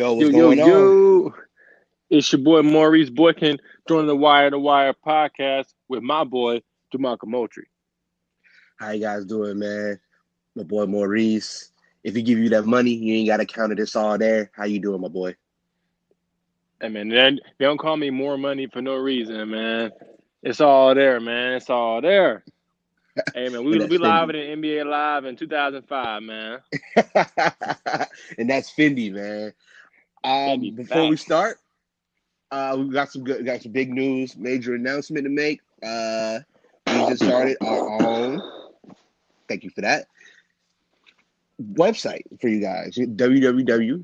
Yo, what's yo, going yo, on? Yo. It's your boy Maurice Boykin joining the Wire to Wire podcast with my boy DeMarco Moultrie. How you guys doing, man? My boy Maurice. If he give you that money, you ain't gotta count it. It's all there. How you doing, my boy? Hey man, they don't call me more money for no reason, man. It's all there, man. It's all there. Hey man, we we live in NBA Live in 2005, man. and that's Fendi, man. Um, before we start, uh, we got some good, got some big news, major announcement to make. Uh, we just started our own. Thank you for that. Website for you guys www.wire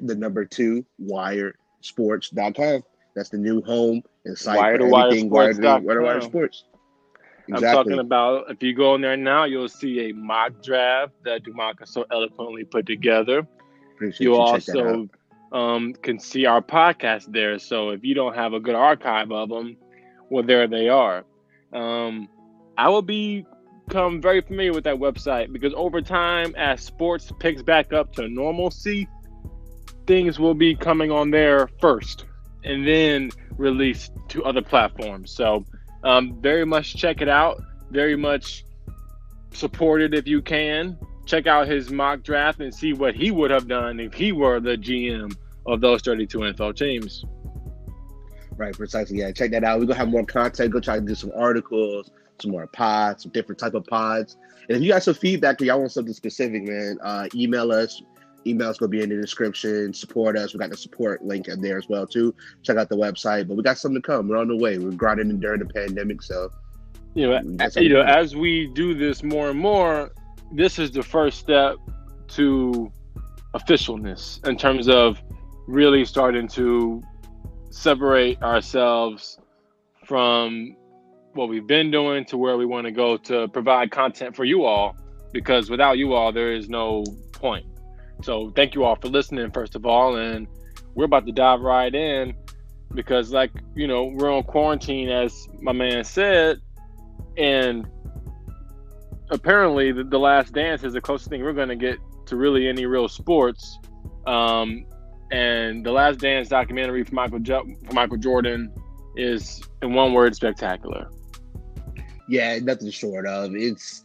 the number two wiresports.com. That's the new home and site wire for everything wire to wire, wire sports. Exactly. I'm talking about if you go in there now, you'll see a mock draft that DeMarco so eloquently put together. Appreciate you, you also um, can see our podcast there. So if you don't have a good archive of them, well, there they are. Um, I will become very familiar with that website because over time, as sports picks back up to normalcy, things will be coming on there first and then released to other platforms. So um, very much check it out. Very much support it if you can check out his mock draft and see what he would have done if he were the GM of those 32 NFL teams. Right, precisely. Yeah, check that out. We're gonna have more content. Go try to do some articles, some more pods, some different type of pods. And if you got some feedback or y'all want something specific, man, uh, email us. Email's gonna be in the description. Support us. We got the support link in there as well too. Check out the website. But we got something to come. We're on the way. We're grinding during the pandemic, so you know, you know, as we do this more and more, this is the first step to officialness in terms of really starting to separate ourselves from what we've been doing to where we want to go to provide content for you all because without you all there is no point. So thank you all for listening first of all and we're about to dive right in because like you know we're on quarantine as my man said and apparently the, the last dance is the closest thing we're going to get to really any real sports um, and the Last Dance documentary for Michael jo- Michael Jordan is, in one word, spectacular. Yeah, nothing short of. It's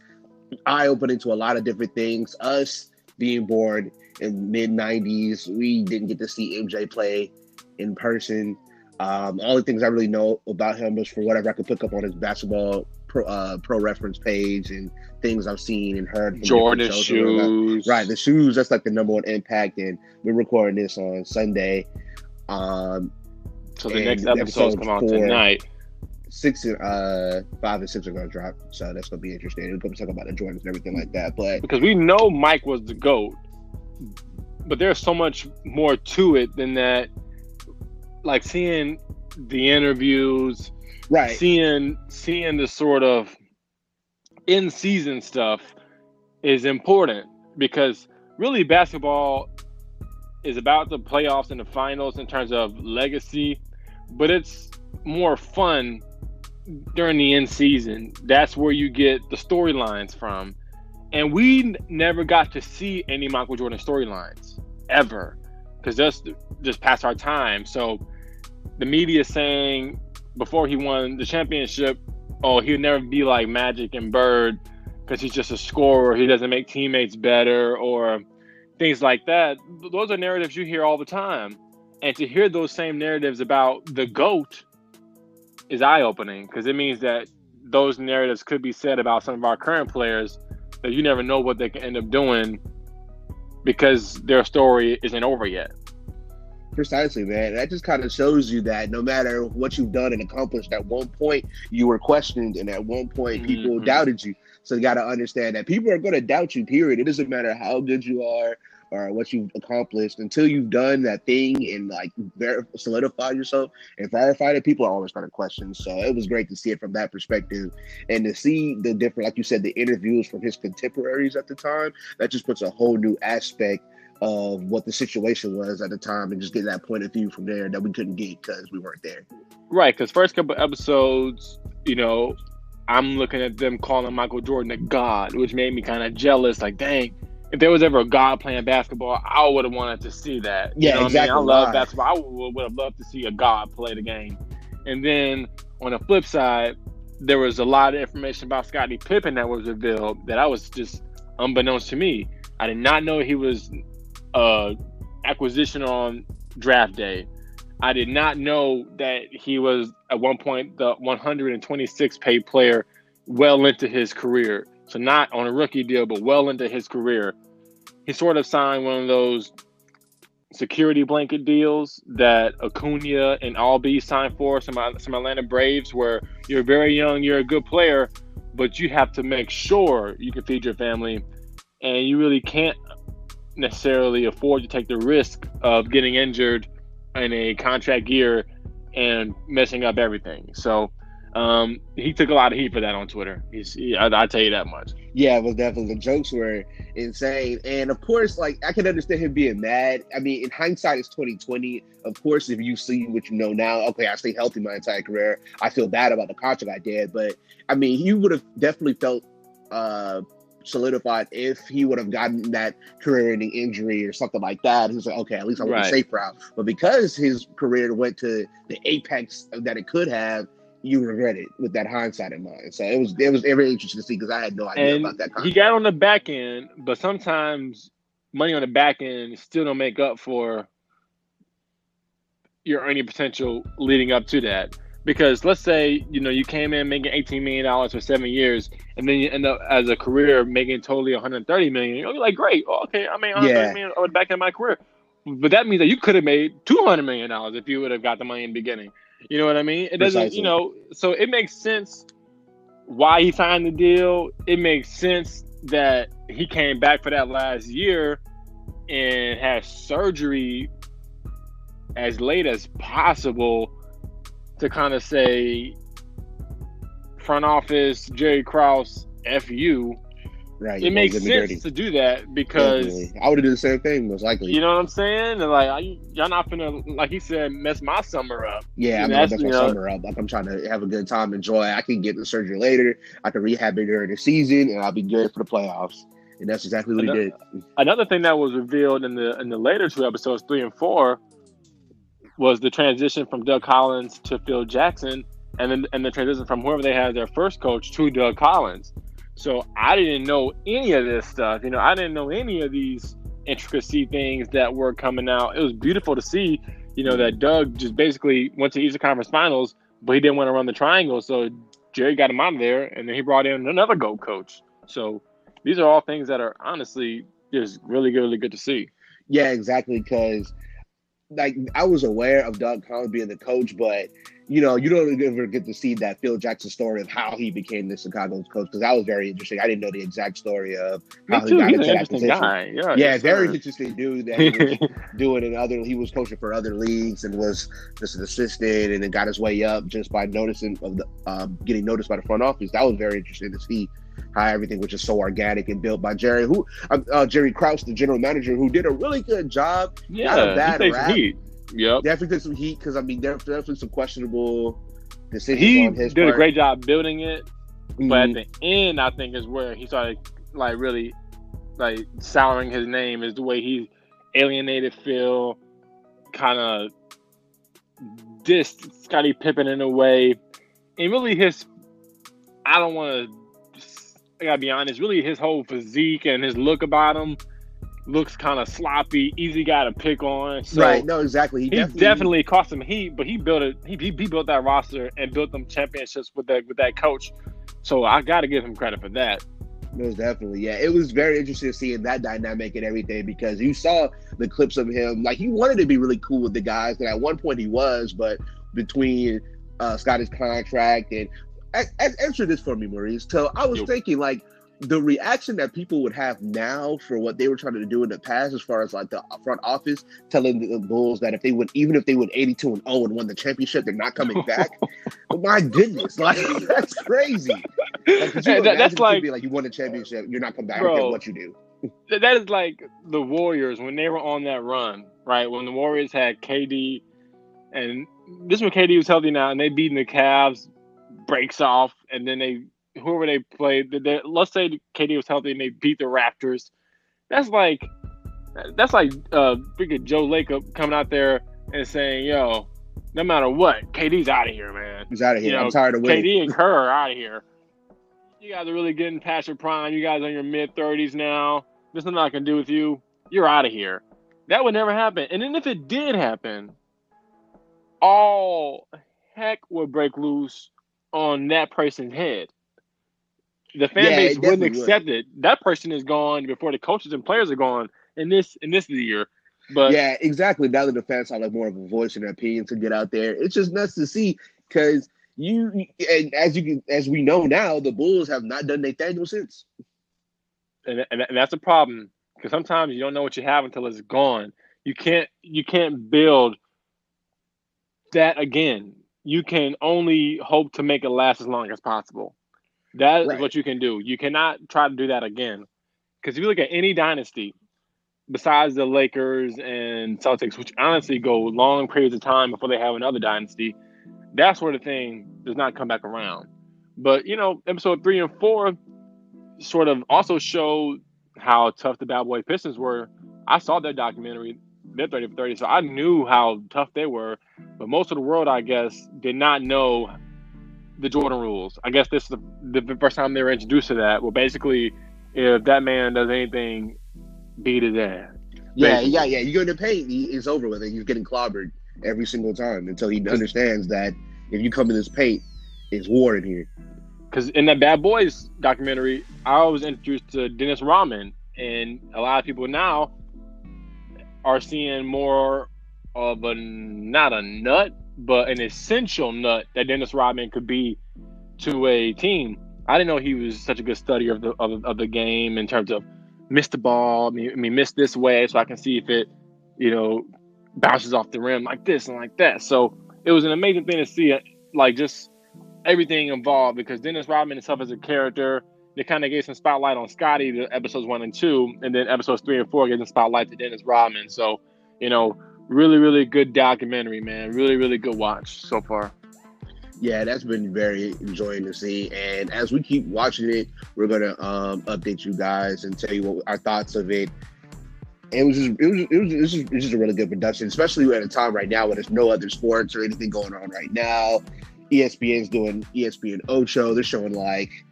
eye opening to a lot of different things. Us being born in mid '90s, we didn't get to see MJ play in person. Um, all the things I really know about him was for whatever I could pick up on his basketball pro, uh, pro reference page and things I've seen and heard. Jordan shoes, right? The shoes. That's like the number one impact. And we're recording this on Sunday. Um, so the next episodes come out tonight. Six and uh, five and six are gonna drop, so that's gonna be interesting. We're gonna talk about the Jordans and everything like that. But because we know Mike was the goat, but there's so much more to it than that. Like seeing the interviews, right? Seeing seeing the sort of in season stuff is important because really basketball is about the playoffs and the finals in terms of legacy, but it's more fun during the end season. That's where you get the storylines from. And we never got to see any Michael Jordan storylines ever because that's just past our time. So the media saying before he won the championship, oh, he'll never be like Magic and Bird because he's just a scorer. He doesn't make teammates better or things like that. Those are narratives you hear all the time. And to hear those same narratives about the GOAT is eye opening because it means that those narratives could be said about some of our current players that you never know what they can end up doing because their story isn't over yet. Precisely, man. That just kind of shows you that no matter what you've done and accomplished, at one point you were questioned, and at one point people mm-hmm. doubted you. So you got to understand that people are going to doubt you. Period. It doesn't matter how good you are or what you've accomplished until you've done that thing and like ver- solidified yourself and verified it. People are always going to question. So it was great to see it from that perspective and to see the different, like you said, the interviews from his contemporaries at the time. That just puts a whole new aspect of what the situation was at the time and just get that point of view from there that we couldn't get because we weren't there. Right, because first couple episodes, you know, I'm looking at them calling Michael Jordan a god, which made me kind of jealous. Like, dang, if there was ever a god playing basketball, I would have wanted to see that. Yeah, you know exactly. I, mean? I love basketball. I would, would have loved to see a god play the game. And then on the flip side, there was a lot of information about Scottie Pippen that was revealed that I was just unbeknownst to me. I did not know he was uh acquisition on draft day. I did not know that he was at one point the 126 paid player well into his career. So not on a rookie deal, but well into his career. He sort of signed one of those security blanket deals that Acuna and Albies signed for some some Atlanta Braves, where you're very young, you're a good player, but you have to make sure you can feed your family, and you really can't necessarily afford to take the risk of getting injured in a contract year and messing up everything. So um, he took a lot of heat for that on Twitter. He's, he, I, I'll tell you that much. Yeah, it was definitely the jokes were insane, and of course, like I can understand him being mad. I mean, in hindsight, it's twenty twenty. Of course, if you see what you know now, okay, I stay healthy my entire career. I feel bad about the contract I did, but I mean, he would have definitely felt uh solidified if he would have gotten that career-ending injury or something like that. He's like, okay, at least I went Right. the safe route. But because his career went to the apex that it could have, you regret it with that hindsight in mind. So it was it was very interesting to see because I had no idea And about that. he got on the back end, but sometimes money on the back end still don't make up for your earning potential leading up to that. Because let's say you know you came in making eighteen million dollars for seven years, and then you end up as a career making totally one hundred thirty million. You're like, great, oh, okay, I made one hundred thirty Yeah. million back in my career. But that means that you could have made two hundred million dollars if you would have got the money in the beginning. You know what I mean? It doesn't, you know. So it makes sense why he signed the deal. It makes sense that he came back for that last year and had surgery as late as possible to kind of say front office Jerry Krause F you. Right. It makes sense dirty. to do that because Definitely. I would have done the same thing, most likely. you know what I'm saying? And like I, y'all not gonna like he said mess my summer up. yeah, I'm gonna mess my summer up. Like I'm trying to have a good time, enjoy. I can get the surgery later. I can rehab it during the season, and I'll be good for the playoffs. And that's exactly what he did. Another thing that was revealed in the in the later two episodes, three and four, was the transition from Doug Collins to Phil Jackson, and then and the transition from whoever they had their first coach to Doug Collins. So I didn't know any of this stuff. You know, I didn't know any of these intricacy things that were coming out. It was beautiful to see. You know that Doug just basically went to Eastern Conference Finals, but he didn't want to run the triangle, so Jerry got him out of there, and then he brought in another go coach. So these are all things that are honestly just really really good to see. Yeah, exactly. Because like I was aware of Doug Collins being the coach, but you know, you don't ever get to see that Phil Jackson story of how he became the Chicago's coach. Because that was very interesting. I didn't know the exact story of Me how he got He's into that position. guy. Yeah, Yeah, very interesting dude that he was doing in other. He was coaching for other leagues and was just an assistant, and then got his way up just by noticing of the um, getting noticed by the front office. That was very interesting to see how everything was just so organic and built by Jerry, who uh, uh, Jerry Krause, the general manager, who did a really good job. yeah, Not a bad he rap. heat. Yep. Definitely took some heat because I mean there definitely some questionable decisions He did part. a great job building it, but Mhm. at the end, I think is where he started like really like souring his name is the way he alienated Phil, kind of dissed Scottie Pippen in a way, and really his. I don't want to. I gotta be honest. Really, his whole physique and his look about him looks kind of sloppy, easy guy to pick on. So right? No, exactly. He, he definitely, definitely, cost him heat, but he built it. He, he, built that roster and built them championships with that with that coach. So I got to give him credit for that. Most definitely, yeah. It was very interesting seeing that dynamic and everything because you saw the clips of him. Like he wanted to be really cool with the guys, and at one point he was, but between uh, Scottie's contract and answer this for me, Maurice. So I was Yo. thinking like the reaction that people would have now for what they were trying to do in the past, as far as like the front office telling the Bulls that if they would, even if they went eighty-two and zero and won the championship, they're not coming back. My goodness, like that's crazy. Like, you that- that's like- like you won a championship, you're not coming back. I don't Bro. what you do. That is like the Warriors when they were on that run, right? When the Warriors had KD, and this is when KD was healthy now, and they beating the Cavs, breaks off, and then they whoever they played. They, they- let's say KD was healthy and they beat the Raptors, That's like that's like uh freaking Joe Lacob coming out there and saying, "Yo, no matter what, KD's out of here, man. He's out of here. You know, I'm tired of waiting. KD and Kerr are out of here. You guys are really getting past your prime. You guys are in your mid 30s now. There's nothing I can do with you. You're out of here. That would never happen. And then if it did happen, all heck would break loose on that person's head. The fan yeah, base wouldn't accept would. it. That person is gone before the coaches and players are gone in this in this year. But yeah, exactly. Now that the fans have like more of a voice and opinion to get out there, it's just nuts to see because you and as you can as we know now, the Bulls have not done Nathaniel since. And, and, and that's a problem because sometimes you don't know what you have until it's gone. You can't you can't build that again. You can only hope to make it last as long as possible. That right. is what you can do. You cannot try to do that again. Because if you look at any dynasty, besides the Lakers and Celtics, which honestly go long periods of time before they have another dynasty, that sort of thing does not come back around. But you know, episode three and four sort of also showed how tough the Bad Boy Pistons were. I saw their documentary, they're 30 for 30, so I knew how tough they were. But most of the world, I guess, did not know the Jordan rules. I guess this is the, the first time they were introduced to that. Well, basically, if that man does anything, beat his ass. Yeah, yeah, yeah. You go to the paint, it's over with it. He's getting clobbered every single time until he understands that if you come in this paint, it's war in here. Because in that Bad Boys documentary, I was introduced to Dennis Rodman, and a lot of people now are seeing more of a not a nut, but an essential nut that Dennis Rodman could be to a team. I didn't know he was such a good studier of the of, of the game in terms of miss the ball, I mean, I mean miss this way so I can see if it, you know, bounces off the rim like this and like that. So it was an amazing thing to see, like just everything involved because Dennis Rodman himself as a character. They kind of gave some spotlight on Scottie the episodes one and two, and then episodes three and four gave some spotlight to Dennis Rodman. So, you know, really, really good documentary, man. Really, really good watch so far. Yeah, that's been very enjoying to see. And as we keep watching it, we're gonna um, update you guys and tell you what our thoughts of it. It was just, it was it was, it was, just, it was just a really good production, especially at a time right now when there's no other sports or anything going on right now. ESPN's doing ESPN Ocho. They're showing like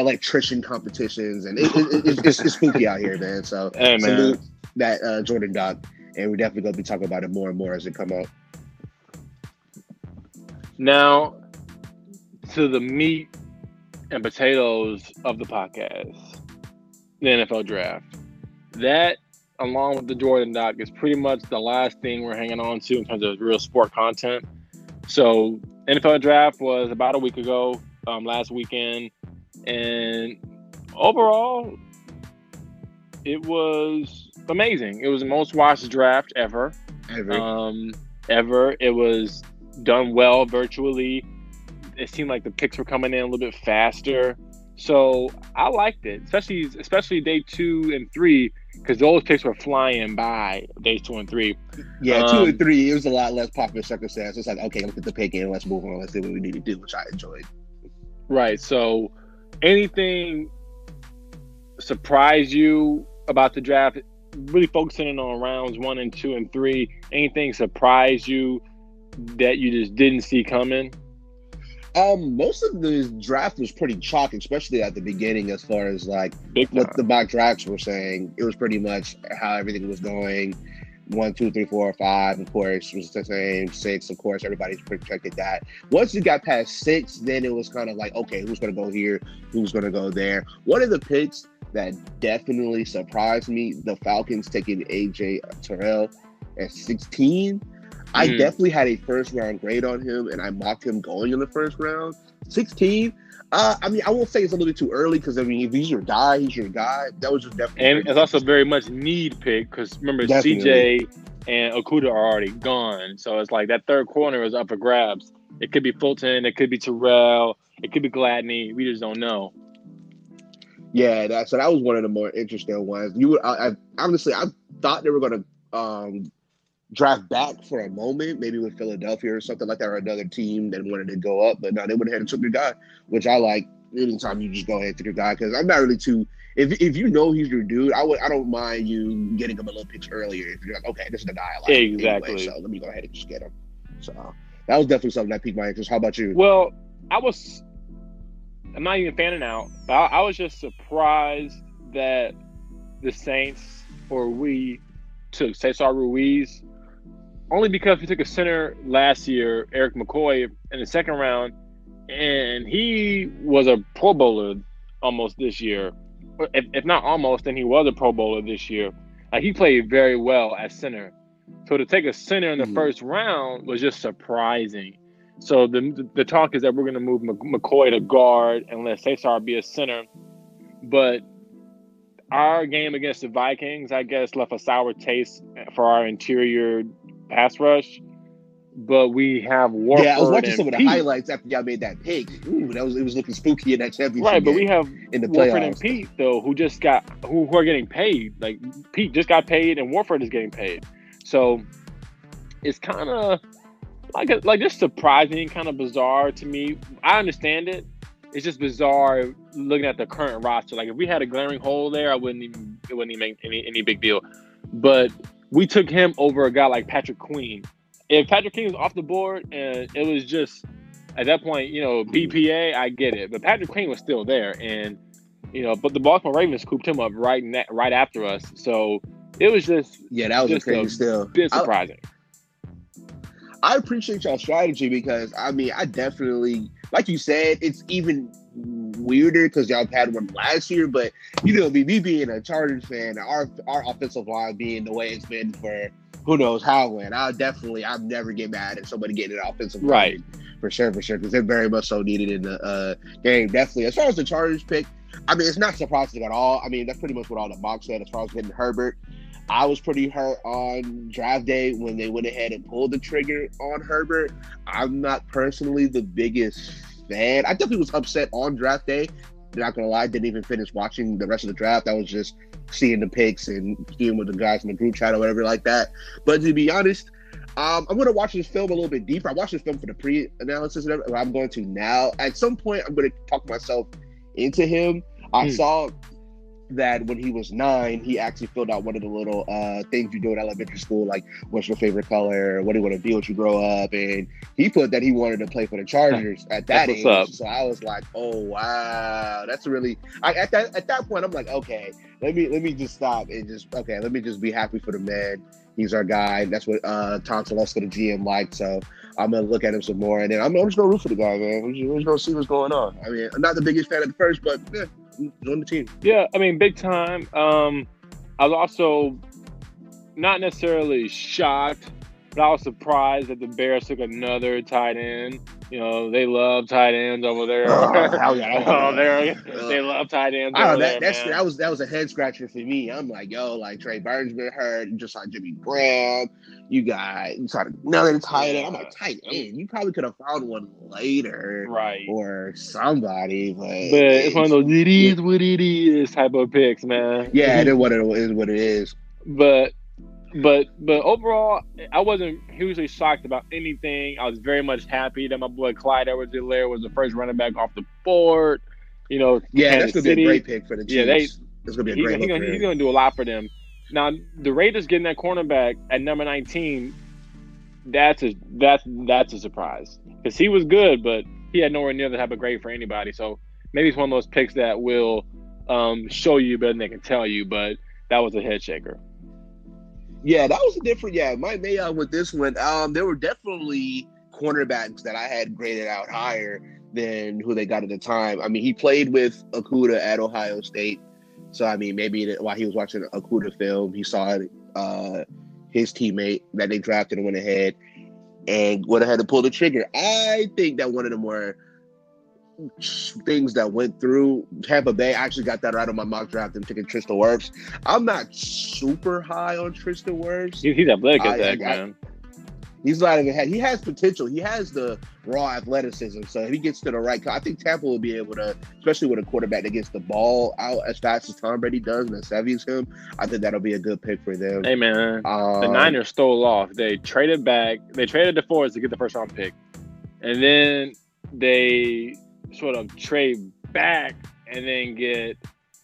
electrician competitions, and it, it, it, it's, it's spooky out here, man. So hey, man. salute that uh, Jordan doc, and we're definitely gonna be talking about it more and more as it come out. Now, to the meat and potatoes of the podcast, the NFL draft. That, along with the Jordan doc, is pretty much the last thing we're hanging on to in terms of real sport content. So, NFL draft was about a week ago, um, last weekend, and overall, it was amazing. It was the most watched draft ever. Ever. Um, ever. It was done well virtually it seemed like the picks were coming in a little bit faster. So I liked it, especially especially day two and three, because those picks were flying by days two and three. Yeah, um, two and three, it was a lot less popular circumstance. It's like, okay, let's get the pick in, let's move on, let's do what we need to do, which I enjoyed. Right. So anything surprise you about the draft? Really focusing on rounds one and two and three. Anything surprise you that you just didn't see coming? Um, most of the draft was pretty chalk, especially at the beginning, as far as like what the mock drafts were saying. It was pretty much how everything was going. One, two, three, four, five, of course, was the same. Six, of course, everybody's projected that. Once you got past six, then it was kind of like, okay, who's going to go here? Who's going to go there? One of the picks that definitely surprised me, the Falcons taking AJ Terrell at 16 I mm. definitely had a first round grade on him, and I mocked him going in the first round. 16. Uh, I mean, I won't say it's a little bit too early because I mean, if he's your guy, he's your guy. That was just definitely. And it's also very much need pick because remember, definitely. CJ and Okudah are already gone, so it's like that third corner is up for grabs. It could be Fulton, it could be Terrell, it could be Gladney. We just don't know. Yeah, that so that was one of the more interesting ones. You, I, I honestly, I thought they were gonna um draft back for a moment, maybe with Philadelphia or something like that, or another team that wanted to go up. But no, they went ahead and took your guy, which I like. Anytime you just go ahead and take your guy, because I'm not really too. If, if you know he's your dude, I would I don't mind you getting him a little pitch earlier. If you're like, okay, this is the guy I like. Exactly. Anyway, so let me go ahead and just get him. So that was definitely something that piqued my interest. How about you? Well, I was. I'm not even fanning out, but I, I was just surprised that the Saints or we took Cesar Ruiz only because we took a center last year, Erik McCoy, in the second round, and he was a Pro Bowler almost this year. If, if not almost, then he was a Pro Bowler this year. Like he played very well at center. So to take a center in the Mhm. first round was just surprising. So the the talk is that we're going to move McCoy to guard and let Cesar be a center, but our game against the Vikings, I guess, left a sour taste for our interior pass rush. But we have Warford yeah, I was watching some of the Peat. highlights after y'all made that pick. Ooh, that was it was looking spooky in that championship. Right, but we have in the Warford and. Peat though, who just got who, who are getting paid. Like Peat just got paid, and Warford is getting paid. So it's kind of like a, like just surprising, kind of bizarre to me. I understand it. It's just bizarre looking at the current roster. Like if we had a glaring hole there, I wouldn't even it wouldn't even make any any big deal. But we took him over a guy like Patrick Queen. If Patrick Queen was off the board and it was just at that point, you know, BPA, I get it. But Patrick Queen was still there, and you know, but the Baltimore Ravens scooped him up right ne- right after us. So it was just Yeah, that was a Just crazy a still. a bit I- surprising. I appreciate y'all strategy because I mean I definitely like you said it's even weirder because y'all had one last year, but you know me, me being a Chargers fan, our our offensive line being the way it's been for who knows how long. I definitely I'd never get mad at somebody getting an offensive line Right. for sure, for sure, because they're very much so needed in the uh, game. Definitely. As far as the Chargers pick, I mean, it's not surprising at all. I mean, that's pretty much what all the mocks said as far as getting Herbert. I was pretty hurt on draft day when they went ahead and pulled the trigger on Herbert. I'm not personally the biggest fan. I definitely was upset on draft day. Not gonna lie, didn't even finish watching the rest of the draft. I was just seeing the picks and seeing with the guys in the group chat or whatever like that. But to be honest, um, I'm gonna watch this film a little bit deeper. I watched this film for the pre-analysis, and. I'm going to now. At some point, I'm gonna talk myself into him. I Hmm. saw that when he was nine, he actually filled out one of the little uh, things you do in elementary school, like what's your favorite color, what do you want to be when you grow up, and he put that he wanted to play for the Chargers at that age. up. So I was like, oh wow, that's really. I, at that at that point, I'm like, okay, let me let me just stop and just okay, let me just be happy for the man. He's our guy. That's what uh, Tom Telesco, the GM, liked. So I'm gonna look at him some more, and then I'm, I'm just gonna root for the guy, man. We're just, we're just gonna see what's going on. I mean, I'm not the biggest fan at the first, but yeah, join the team. Yeah, I mean, big time. Um, I was also not necessarily shocked, but I was surprised that the Bears took another tight end. You know, they love tight ends over there. Oh, yeah. oh, oh they're- they love tight ends. Oh, over that there, that was that was a head scratcher for me. I'm like, yo, like Trey Burton's been hurt, you just like Jimmy Graham. You got you another tight end. I'm like tight end. You probably could have found one later right. or somebody, but But it's one of those it is what it is type of picks, man. yeah, it is what it is. What it is. but but but overall, I wasn't hugely shocked about anything. I was very much happy that my boy Clyde Edwards-Helaire was the first running back off the board. You know, Yeah, Kansas that's gonna City, be a great pick for the Chiefs. Yeah, they- it's gonna be a He's, great he gonna, he's gonna do a lot for them. Now, the Raiders getting that cornerback at number 19, that's a that's that's a surprise because he was good, but he had nowhere near the type of grade for anybody. So maybe it's one of those picks that will um, show you better than they can tell you. But that was a head shaker. Yeah, that was a different. Yeah, my Mayock with this one. Um, there were definitely cornerbacks that I had graded out higher than who they got at the time. I mean, he played with Okudah at Ohio State, so I mean, maybe while he was watching Okudah film, he saw uh, his teammate that they drafted and went ahead and went ahead and pulled the trigger. I think that one of the more things that went through Tampa Bay. I actually got that right on my mock draft and taking Tristan Wirfs. I'm not super high on Tristan Wirfs. He, he's athletic as heck, I- man. He's not even had. He has potential. He has the raw athleticism. So if he gets to the right, I think Tampa will be able to, especially with a quarterback that gets the ball out as fast as Tom Brady does and as savvy as him. I think that'll be a good pick for them. Hey man, um, the Niners stole off. They traded back. They traded the Fords to get the first round pick, and then they sort of trade back and then get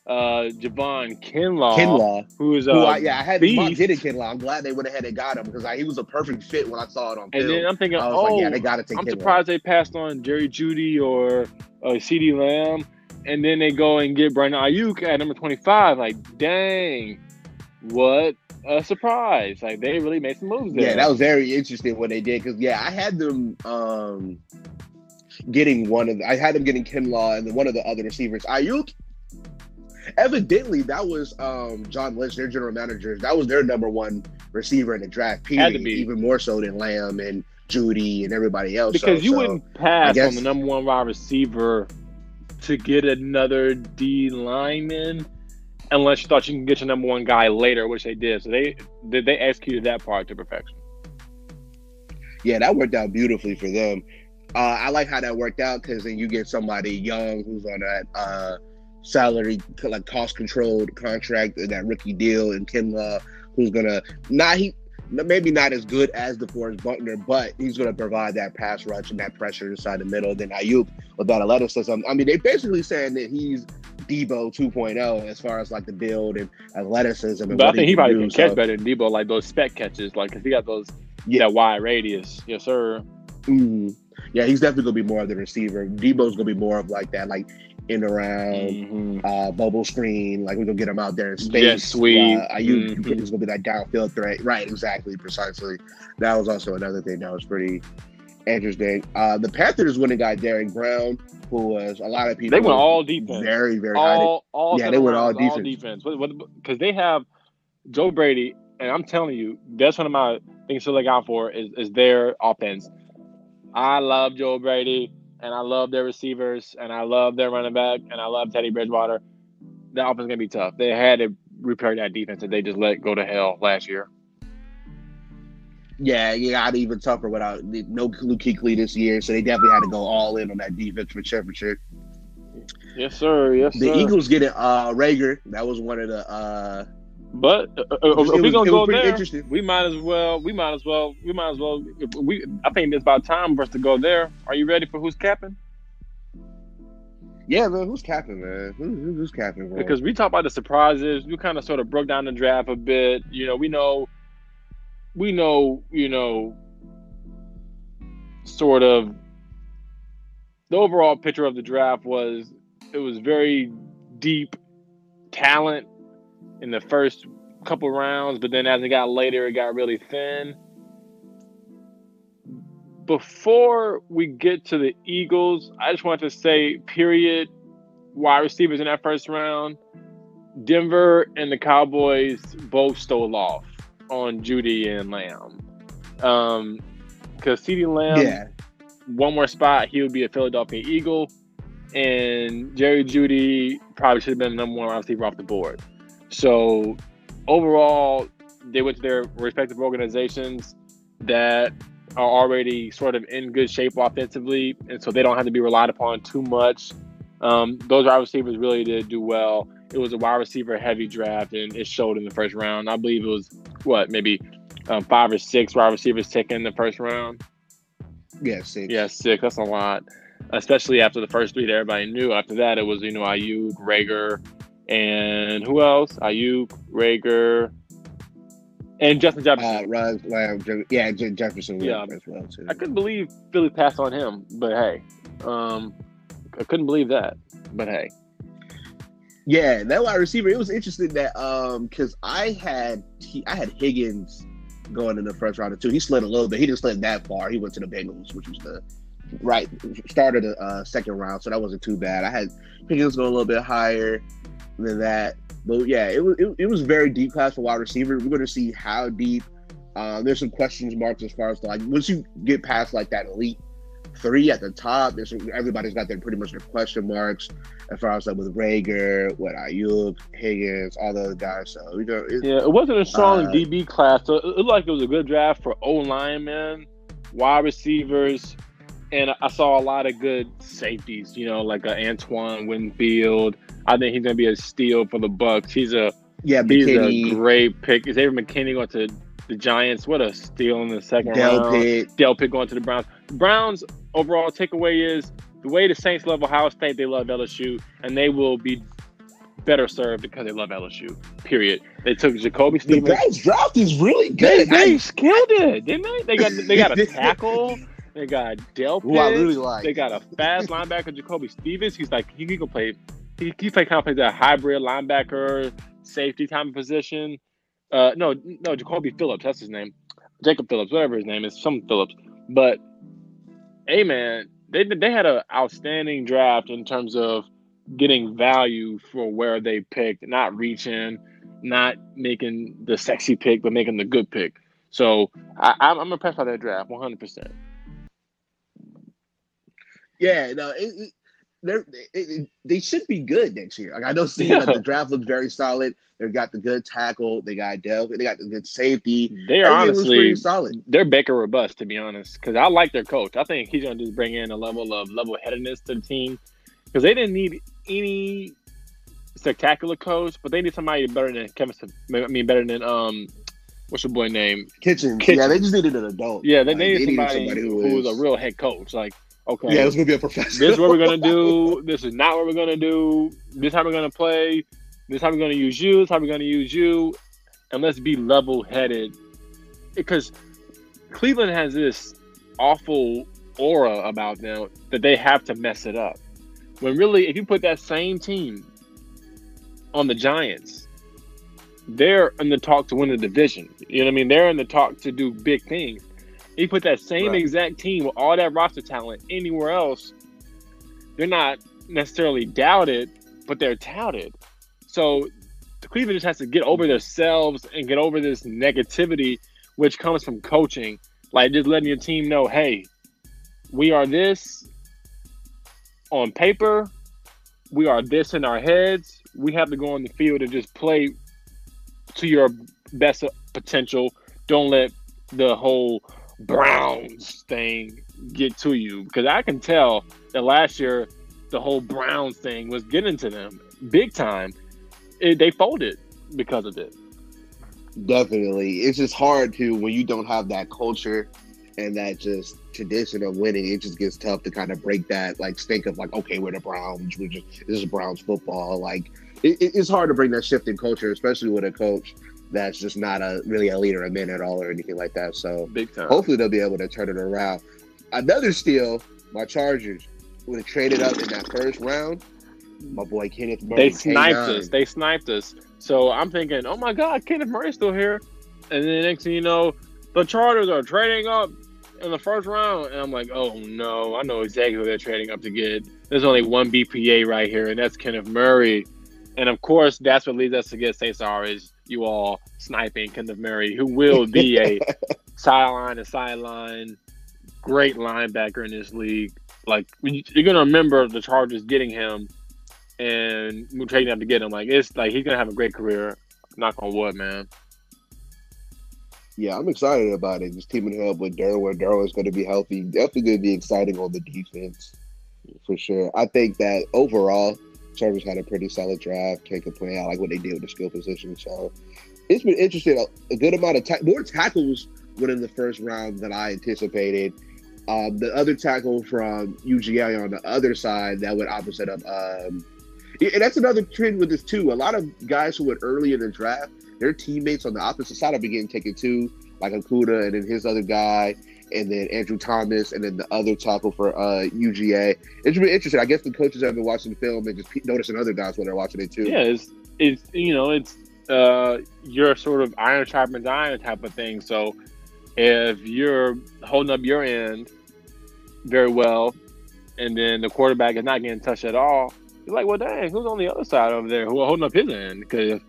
uh Javon Kinlaw, Kinlaw, who is a who I, yeah, I had beast. getting Kinlaw. I'm glad they went ahead and got him because I, he was a perfect fit when I saw it on. And then I'm thinking, oh, like, yeah, they got to take. I'm Kinlaw. surprised they passed on Jerry Jeudy or uh, CeeDee Lamb, and then they go and get Brandon Aiyuk at number 25. Like, dang, what a surprise! Like they really made some moves there. Yeah, that was very interesting what they did because yeah, I had them. um getting one of the, I had them getting Kinlaw and then one of the other receivers. Aiyuk evidently that was um, John Lynch, their general manager. That was their number one receiver in the draft. Period. Even more so than Lamb and Jeudy and everybody else. Because so, you so, wouldn't pass guess, on the number one wide receiver to get another D lineman unless you thought you can get your number one guy later, which they did. So they they executed that part to perfection. Yeah, that worked out beautifully for them. Uh, I like how that worked out because then you get somebody young who's on that uh, salary, like cost controlled contract, that rookie deal, and Kinlaw, who's gonna not he maybe not as good as the DeForest Buckner, but he's going to provide that pass rush and that pressure inside the middle. Then Aiyuk with that athleticism. I mean, they're basically saying that he's Deebo 2.0 as far as like the build and athleticism. And but I think he, he probably do, can so. catch better than Deebo, like those spec catches, like because he got those yeah that wide radius. Yes, sir. Mm-hmm. Yeah, he's definitely gonna be more of the receiver. Deebo's gonna be more of like that, like in around mm-hmm. uh, bubble screen. Like we're gonna get him out there in space. Yes, sweet. Uh, you mm-hmm. is gonna be that downfield threat. Right, exactly, precisely. That was also another thing that was pretty interesting. Uh, the Panthers went and got Derrick Brown, who was a lot of people. They went all defense. Very, very all, high. all yeah, they went all defense. All defense because they have Joe Brady, and I'm telling you, that's one of my things to look out for is is their offense. I love Joe Brady and I love their receivers, and I love their running back, and I love Teddy Bridgewater. That offense is gonna be tough. They had to repair that defense that they just let go to hell last year. Yeah, you got even tougher without no Luke Kuechly this year, so they definitely had to go all in on that defense for sure, for sure. Yes, sir. Yes, the sir. The Eagles getting uh Reagor. That was one of the uh but uh, uh if we're gonna go there, we might as well. We might as well. We might as well. We. I think it's about time for us to go there. Are you ready for who's capping? Yeah, man. Who's capping, man? Who, who's capping, bro? Because we talked about the surprises. We kind of sort of broke down the draft a bit. You know, we know, we know, you know, sort of the overall picture of the draft was it was very deep talent in the first couple rounds, but then as it got later, it got really thin. Before we get to the Eagles, I just want to say, period, wide receivers in that first round, Denver and the Cowboys both stole off on Jeudy and Lamb. Um, because CeeDee Lamb, yeah. one more spot, he would be a Philadelphia Eagle, and Jerry Jeudy probably should have been the number one receiver off the board. So overall, they went to their respective organizations that are already sort of in good shape offensively, and so they don't have to be relied upon too much. Um, those wide receivers really did do well. It was a wide receiver heavy draft, and it showed in the first round. I believe it was what maybe um, five or six wide receivers taken in the first round. Yeah, six. Yeah, six. That's a lot, especially after the first three that everybody knew. After that, it was you know Aiyuk, Reagor, and who else? Aiyuk, Reagor, and Justin Jefferson. Uh, Run, well, yeah, Jefferson. Yeah, as well too. I couldn't believe Philly passed on him, but hey, um, I couldn't believe that, but hey. Yeah, that wide receiver. It was interesting that um because I had he, I had Higgins going in the first round two. He slid a little bit. He didn't slid that far. He went to the Bengals, which was the right started the uh, second round, so that wasn't too bad. I had Higgins go a little bit higher than that. But yeah, it was it, it was very deep class for wide receiver. We're going to see how deep. Uh, there's some questions marks as far as like once you get past like that elite three at the top. There's everybody's got their pretty much their question marks as far as like with Reagor, what Aiyuk, Higgins, all those guys. So we go. Yeah, it wasn't a strong uh, DB class. So it looked like it was a good draft for O linemen, wide receivers, and I saw a lot of good safeties. You know, like a Antoine Winfield. I think he's going to be a steal for the Bucs. He's a yeah, he's a great pick. Is Xavier McKinney going to the Giants? What a steal in the second Del round. Pitt. Delpit going to the Browns. The Browns overall takeaway is the way the Saints love Ohio State, they love LSU, and they will be better served because they love LSU. Period. They took Jacoby Stevens. The Browns draft is really good. They, they killed it, didn't they? They got they got a tackle. They got Delpit. I really like. They got a fast linebacker, Jacoby Stevens. He's like he, can play. He, he play kind of plays that hybrid linebacker safety of position. Uh, no, no, Jacoby Phillips. That's his name. Jacob Phillips, whatever his name is, some Phillips. But hey, man, they they had an outstanding draft in terms of getting value for where they picked, not reaching, not making the sexy pick, but making the good pick. So I, I'm impressed by that draft, 100. percent Yeah, no, it, they're, it, they should be good next year. Like I know, seeing yeah. that the draft looks very solid. They got the good tackle. They got Del. They got the good safety. They are honestly solid. They're Baker or bust, to be honest. Because I like their coach. I think he's going to just bring in a level of level headedness to the team. Because they didn't need any spectacular coach, but they need somebody better than Kevin. I mean, better than um, what's your boy name? Kitchen. Yeah, they just needed an adult. Yeah, they, like, needed, they somebody, needed somebody who, who was a real head coach. Like Okay. Yeah, it's gonna be a professional. This is what we're gonna do. This is not what we're gonna do. This is how we're gonna play. This is how we're gonna use you. This how we're gonna use you. And let's be level headed. Because Cleveland has this awful aura about them that they have to mess it up. When really, if you put that same team on the Giants, they're in the talk to win the division. You know what I mean? They're in the talk to do big things. He put that same right. exact team with all that roster talent anywhere else, they're not necessarily doubted, but they're touted. So the Cleveland just has to get over themselves and get over this negativity, which comes from coaching. Like just letting your team know, hey, we are this on paper, we are this in our heads. We have to go on the field and just play to your best potential. Don't let the whole Browns thing get to you because I can tell that last year the whole Browns thing was getting to them big time. It, they folded because of it. Definitely, it's just hard to when you don't have that culture and that just tradition of winning. It just gets tough to kind of break that like stink of like okay, we're the Browns. We're just this is Browns football. Like it, it's hard to bring that shift in culture, especially with a coach that's just not a really a leader of men at all or anything like that. So big time. Hopefully they'll be able to turn it around. Another steal, my Chargers would have traded up in that first round. My boy Kenneth Murray. They sniped us. They sniped us. So I'm thinking, oh my God, Kenneth Murray's still here. And then the next thing you know, the Chargers are trading up in the first round. And I'm like, oh no, I know exactly who they're trading up to get. There's only one BPA right here, and that's Kenneth Murray. And of course, that's what leads us to get Cesar is you all sniping Kenneth Murray, who will be a sideline to sideline great linebacker in this league. Like you're gonna remember the Chargers getting him and trading up to get him. Like it's like he's gonna have a great career. Knock on wood, man. Yeah, I'm excited about it. Just teaming up with Derwin. Derwin's going to be healthy. Definitely going to be exciting on the defense for sure. I think that overall, Chargers had a pretty solid draft. Can't complain. I like what they did with the skill position. So it's been interesting. A, a good amount of ta- more tackles went in the first round than I anticipated. Um, the other tackle from UGA on the other side that went opposite of, um, and that's another trend with this too. A lot of guys who went early in the draft, their teammates on the opposite side have been getting taken too, like Okudah and then his other guy and then Andrew Thomas, and then the other tackle for uh, UGA. should be interesting. I guess the coaches have been watching the film and just noticing other guys when they're watching it too. Yeah, it's, it's you know it's uh, your sort of iron sharpens iron type of thing. So if you're holding up your end very well, and then the quarterback is not getting touched at all, you're like, well, dang, who's on the other side over there who are holding up his end? Because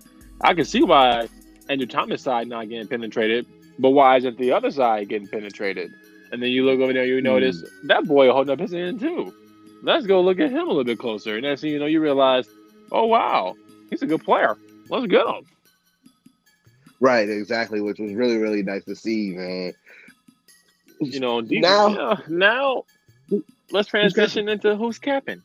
I can see why Andrew Thomas' side not getting penetrated but why isn't the other side getting penetrated? and then you look over there, you notice mm. that boy holding up his end too. Let's go look at him a little bit closer. And then, you know, you realize, oh wow, he's a good player. Let's get him. Right, exactly, which was really, really nice to see, man. You know, now, yeah, now let's transition into who's capping.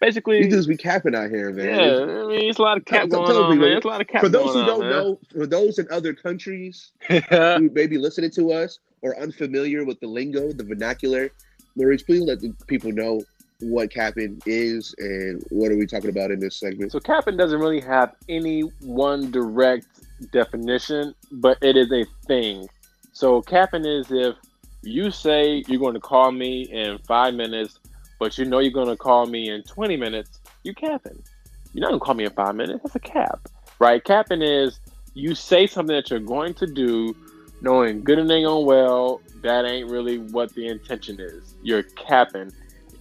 Basically, you just be capping out here, man. Yeah, I mean, it's a lot of cap going on, man. It's a lot of cap. For those who on, don't man. know, for those in other countries who may be listening to us or unfamiliar with the lingo, the vernacular, Maurice, please let the people know what capping is and what are we talking about in this segment. So capping doesn't really have any one direct definition, but it is a thing. So capping is if you say you're going to call me in five minutes, but you know you're to call me in 20 minutes, you capping. You're not to call me in five minutes. That's a cap, right? Capping is you say something that you're going to do, knowing good and dang on well, that ain't really what the intention is. You're capping.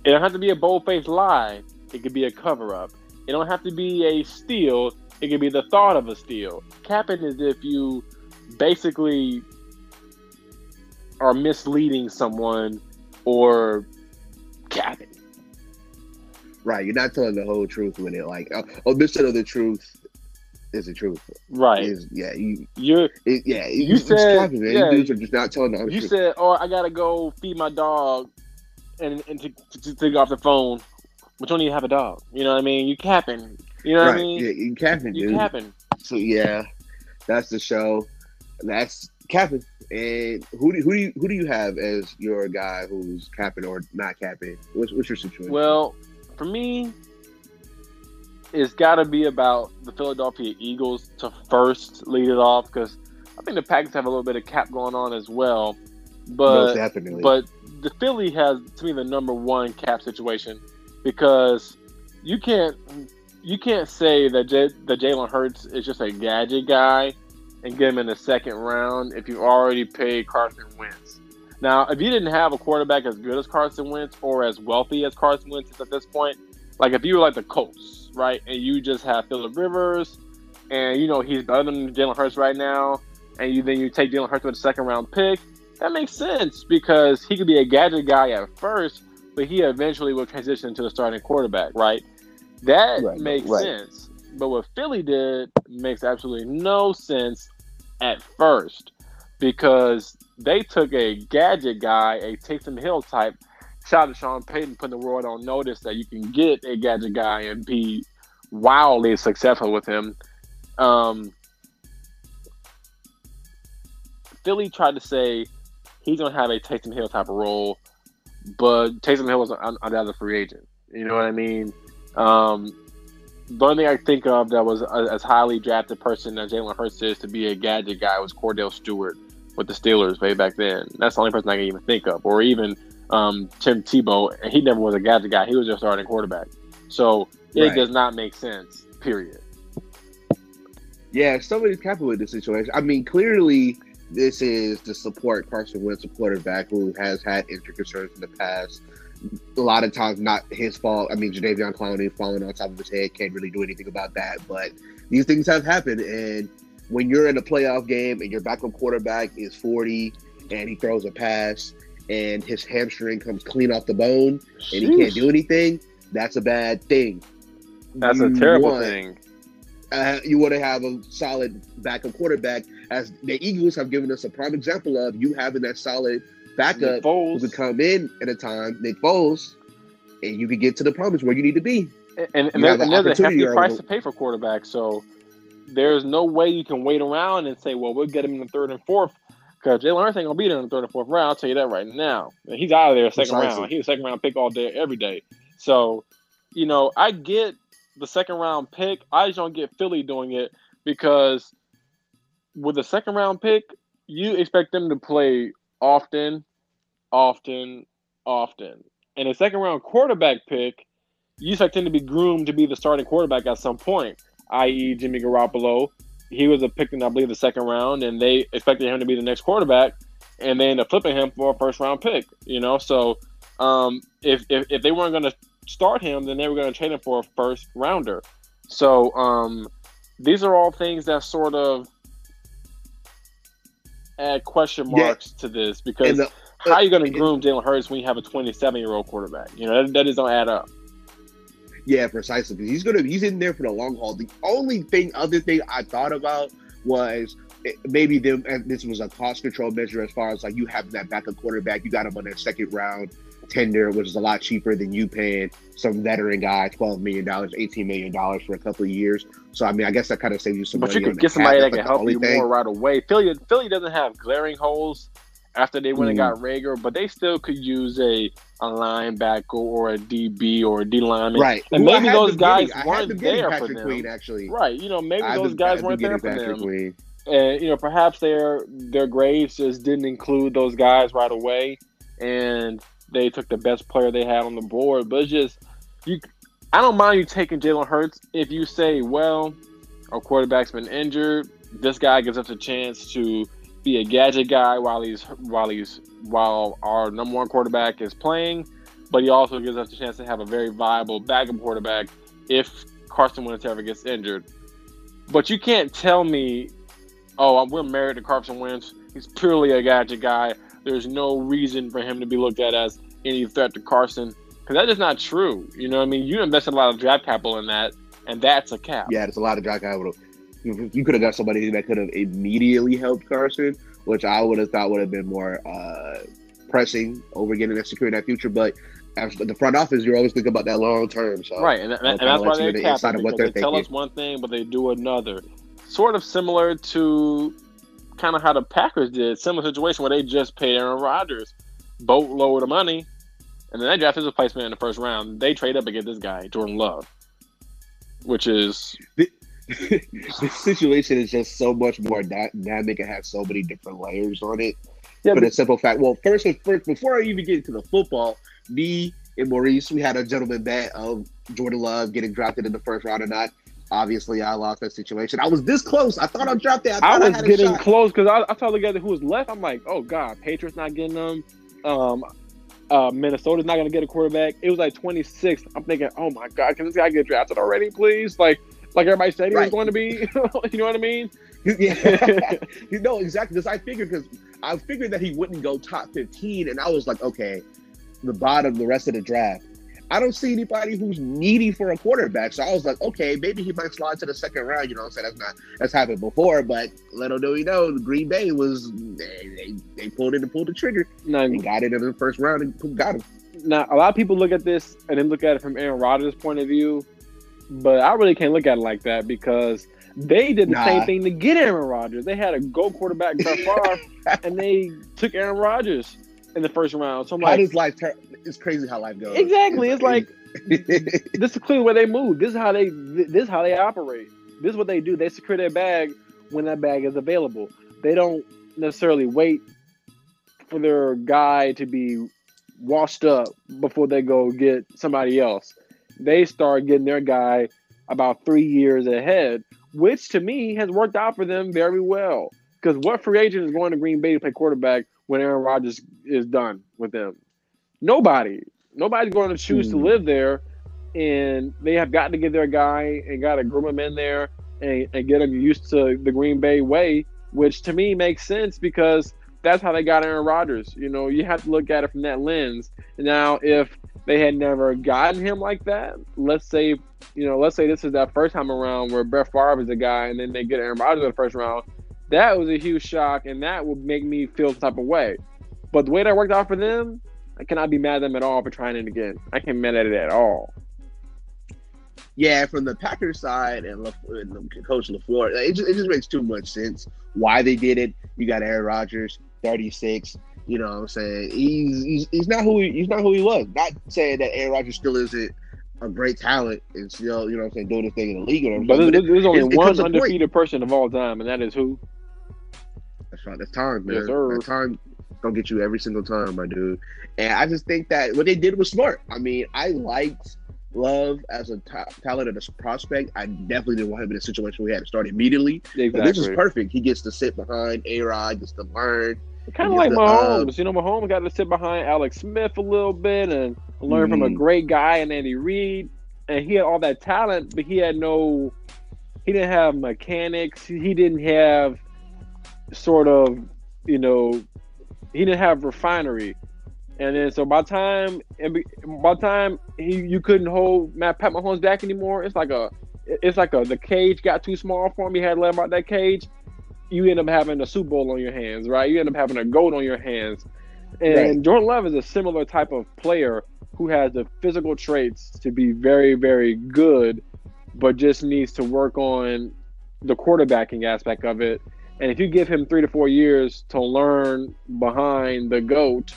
It don't have to be a bold faced lie. It could be a cover up. It don't have to be a steal. It could be the thought of a steal. Capping is if you basically are misleading someone or capping. Right, you're not telling the whole truth when it like uh, omission of the truth is the truth. Right. Is, yeah, you you're it, yeah, you you said capping, yeah, you just not telling the you truth. said, "Oh, I gotta go feed my dog," and and to, to, to go off the phone, but you don't even have a dog. You know what I mean? You capping. You know right. what I mean? Yeah, you capping, You dude. capping. So yeah, that's the show. That's capping. And who do who do you who do you have as your guy who's capping or not capping? What's what's your situation? Well, for me, it's got to be about the Philadelphia Eagles to first lead it off because I think the Packers have a little bit of cap going on as well. But Most definitely. but the Philly has to me the number one cap situation because you can't you can't say that J- that Jalen Hurts is just a gadget guy and get him in the second round if you already paid Carson Wentz. Now, if you didn't have a quarterback as good as Carson Wentz or as wealthy as Carson Wentz is at this point, like if you were like the Colts, right, and you just have Philip Rivers, and you know he's better than Jalen Hurts right now, and you then you take Jalen Hurts with a second round pick, that makes sense because he could be a gadget guy at first, but he eventually will transition to the starting quarterback, right? That Right, makes right. sense. But what Philly did makes absolutely no sense at first because they took a gadget guy, a Taysom Hill type, shout out to Sean Payton putting the world on notice that you can get a gadget guy and be wildly successful with him. Um, Philly tried to say he's gonna have a Taysom Hill type of role, but Taysom Hill was an- another free agent. You know what I mean? Um, the only thing I think of that was a, as highly drafted person as Jalen Hurts is to be a gadget guy was Kordell Stewart with the Steelers way back then. That's the only person I can even think of, or even um, Tim Tebow. And he never was a gadget guy; he was just starting quarterback. So it Right. does not make sense. Period. Yeah, somebody's capping with this situation. I mean, clearly this is to support Carson Wentz, a quarterback who has had injury concerns in the past. A lot of times, not his fault. I mean, Jadeveon Clowney falling on top of his head can't really do anything about that. But these things have happened, and when you're in a playoff game and your backup quarterback is 40 and he throws a pass and his hamstring comes clean off the bone and he can't do anything, that's a bad thing. That's a terrible want- thing. uh, you want to have a solid backup quarterback, as the Eagles have given us a prime example of you having that solid backup who could come in at a time, Nick Foles, and you could get to the promise where you need to be. and, and, You there, and there's a hefty price to pay for quarterback, So there's no way you can wait around and say, well, we'll get him in the third and fourth because Jalen Hurts ain't gonna be there in the third and fourth round. I'll tell you that right now. And he's out of there second Precisely. round. He's a second round pick all day, every day. So, you know, I get the second round pick. I just don't get Philly doing it because with the second round pick, you expect them to play often, often, often. And a second round quarterback pick, you expect him to be groomed to be the starting quarterback at some point, i.e., Jimmy Garoppolo. He was a pick in, I believe, the second round, and they expected him to be the next quarterback, and they ended up flipping him for a first round pick. You know, so um, if, if if they weren't going to start him, then they were going to trade him for a first rounder. So um, these are all things that sort of add question Yeah. marks to this because the how are you going to groom Jalen Hurts when you have a 27 year old quarterback? You know that, that doesn't add up. Yeah, precisely. Because he's gonna he's in there for the long haul. The only thing, other thing I thought about was maybe them. And this was a cost control measure as far as like you have that backup quarterback. You got him on their second round tender, which is a lot cheaper than you paying some veteran guy twelve million dollars, eighteen million dollars for a couple of years. So I mean, I guess that kind of saves you some. But you could get somebody that can help you thing. more right away. Philly, Philly doesn't have glaring holes after they went and mm-hmm. got Reagor, but they still could use a a linebacker or a DB or a D lineman. Right. And maybe those guys getting, weren't there for them. Queen, actually. Right. You know, maybe those guys weren't there for Patrick them. Queen. And you know, perhaps their their grades just didn't include those guys right away, and they took the best player they had on the board. But just you. I don't mind you taking Jalen Hurts if you say, well, our quarterback's been injured. This guy gives us a chance to be a gadget guy while he's while he's while our number one quarterback is playing, but he also gives us a chance to have a very viable backup quarterback if Carson Wentz ever gets injured. But you can't tell me, oh, we're married to Carson Wentz. He's purely a gadget guy. There's no reason for him to be looked at as any threat to Carson because that is not true. You know, what I mean, you invested a lot of draft capital in that, and that's a cap. Yeah, it's a lot of draft capital you could have got somebody that could have immediately helped Carson, which I would have thought would have been more uh, pressing over getting that secure in that future. But as the front office, you're always thinking about that long term. So right, and, and, and that's why they're capping they thinking. tell us one thing, but they do another. Sort of similar to kind of how the Packers did, similar situation where they just paid Aaron Rodgers boatload of money, and then they draft his replacement in the first round. They trade up and get this guy, Jordan Love, which is. The- this situation is just so much more dynamic and has so many different layers on it. Yeah, for the simple fact, well, first and first, before I even get into the football, me and Maurice, we had a gentleman bet of Jordan Love getting drafted in the first round or not. Obviously, I lost that situation. I was this close. I thought I dropped it. I, I was getting close because I, I told the guy who was left. I'm like, oh god, Patriots not getting them. Um, uh, Minnesota's not going to get a quarterback. It was like 26. I'm thinking, oh my god, can this guy get drafted already, please? Like, like everybody said he right. was going to be. you know what I mean? yeah, you know exactly. Because I figured because I figured that he wouldn't go top 15, and I was like, okay, the bottom, the rest of the draft. I don't see anybody who's needy for a quarterback. So I was like, okay, maybe he might slide to the second round. You know I'm saying? That's not that's happened before, but little do we know, Green Bay was they, they, they pulled in and pulled the trigger. No, and got it in the first round and got him. Now a lot of people look at this and then look at it from Aaron Rodgers' point of view but I really can't look at it like that because they did the nah. same thing to get Aaron Rodgers. They had a go quarterback Brett Favre, and they took Aaron Rodgers in the first round. So I'm like, how does life? Ter- it's crazy how life goes. Exactly. It's, it's like this is clearly where they move. This is how they. This is how they operate. This is what they do. They secure their bag when that bag is available. They don't necessarily wait for their guy to be washed up before they go get somebody else they start getting their guy about three years ahead, which to me has worked out for them very well. Because what free agent is going to Green Bay to play quarterback when Aaron Rodgers is done with them? Nobody. Nobody's going to choose mm. to hmm. live there. And they have got to get their guy and got to groom him in there and, and get him used to the Green Bay way, which to me makes sense because that's how they got Aaron Rodgers. You know, you have to look at it from that lens. Now, if they had never gotten him like that, let's say, you know, let's say this is that first time around where Brett Favre is the guy, and then they get Aaron Rodgers in the first round. That was a huge shock, and that would make me feel some type of way. But the way that worked out for them, I cannot be mad at them at all for trying it again. I can't be mad at it at all. Yeah, from the Packers side and, Le- and Coach LaFleur, it just, it just makes too much sense why they did it. You got Aaron Rodgers, 36. You know what I'm saying? He's, he's he's not who he, he's not who he was. Not saying that Aaron Rodgers still isn't a great talent and still, you know what I'm saying, doing his thing in the league. Or but, there's, but there's only one undefeated person of all time, and that is who? That's right. That's time, man. Yes, that time gonna get you every single time, my dude. And I just think that what they did was smart. I mean, I liked Love as a talent and a prospect. I definitely didn't want him in a situation where he had to start immediately. Exactly. But this is perfect. He gets to sit behind A Rod, gets to learn. Kind of like Mahomes. Uh, you know, Mahomes got to sit behind Alex Smith a little bit and learn mm-hmm. from a mm-hmm. great guy and Andy Reid. And he had all that talent, but he had no, he didn't have mechanics. He didn't have sort of, you know, he didn't have refinery, and then so by the time by time he you couldn't hold Matt Pat Mahomes back anymore, it's like a it's like a the cage got too small for him. He had to let him out that cage. You end up having a Super Bowl on your hands, right? You end up having a goat on your hands. And right. Jordan Love is a similar type of player who has the physical traits to be very, very good, but just needs to work on the quarterbacking aspect of it. And if you give him three to four years to learn behind the GOAT,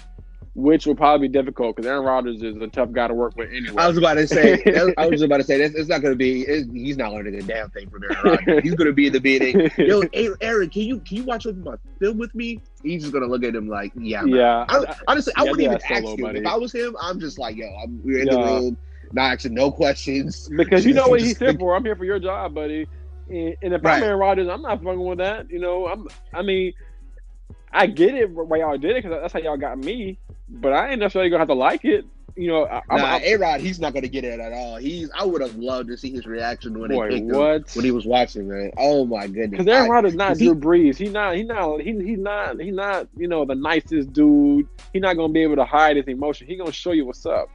which will probably be difficult because Aaron Rodgers is a tough guy to work with anyway. I was about to say, I was about to say, it's, it's not going to be. he's not learning a damn thing from Aaron Rodgers. He's going to be in the meeting. Yo, Aaron, can you can you watch my film with me? He's just going to look at him like, yeah, yeah. I, honestly, I wouldn't even ask him. Buddy. If I was him, I'm just like, yo, I'm, we're in yeah. the room, not asking no questions. Because you know what he's here for. I'm here for your job, buddy. And, and if right. I'm Aaron Rodgers, I'm not fucking with that. You know, I'm. I mean. I get it why y'all did it because that's how y'all got me but I ain't necessarily gonna have to like it. You know, I, nah, A Rod, he's not gonna get it at all. He's I would have loved to see his reaction when boy, they picked what? him when he was watching, man. Oh my goodness! Because Aaron Rod is not Drew Brees. He's not. He's not. He, he's not. He's not. You know, the nicest dude. He's not gonna be able to hide his emotion. He's gonna show you what's up.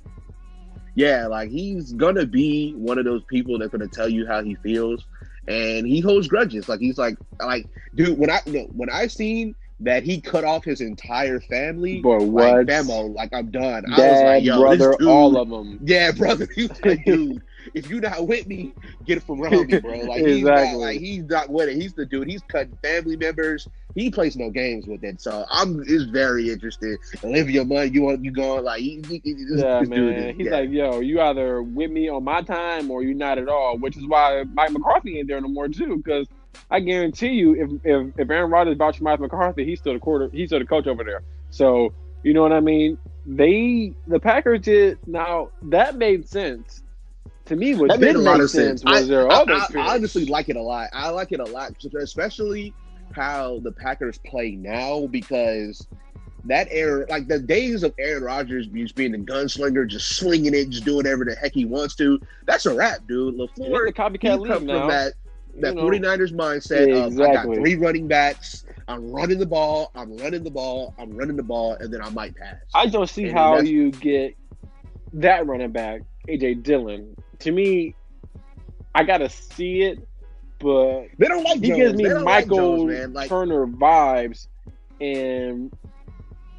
Yeah, like he's gonna be one of those people that's gonna tell you how he feels, and he holds grudges. Like he's like, like, dude, when I when I seen that he cut off his entire family. Boy, what? Like, like I'm done. Dad, I was like, yo, brother, dude, all of them. Yeah, brother. He's like, dude, if you not with me, get it from around me, bro. Like exactly. he's not, like he's not with it. He's the dude. He's cutting family members. He plays no games with it. So I'm is very interested. Olivia Munn, you want you going like he, he, he, yeah, man. He's yeah. like, yo, you either with me on my time or you're not at all. Which is why Mike McCarthy ain't there no more too, because I guarantee you, if if, if Aaron Rodgers vouched Mike McCarthy, he's still the quarter, he's still the coach over there. So you know what I mean? They the Packers did now that made sense to me. What that made a lot of sense, sense was I, their I, other. I, I honestly like it a lot. I like it a lot, especially how the Packers play now because that era, like the days of Aaron Rodgers just being the gunslinger, just slinging it, just doing whatever the heck he wants to. That's a wrap, dude. LaFleur, the copycat league now. that that you know, 49ers mindset yeah, exactly. of I got three running backs. I'm running the ball. I'm running the ball. I'm running the ball, and then I might pass. I don't see and how you get that running back, AJ Dillon. To me, I gotta see it, but they don't like. He Jones. gives me Michael like Jones, like, Turner vibes, and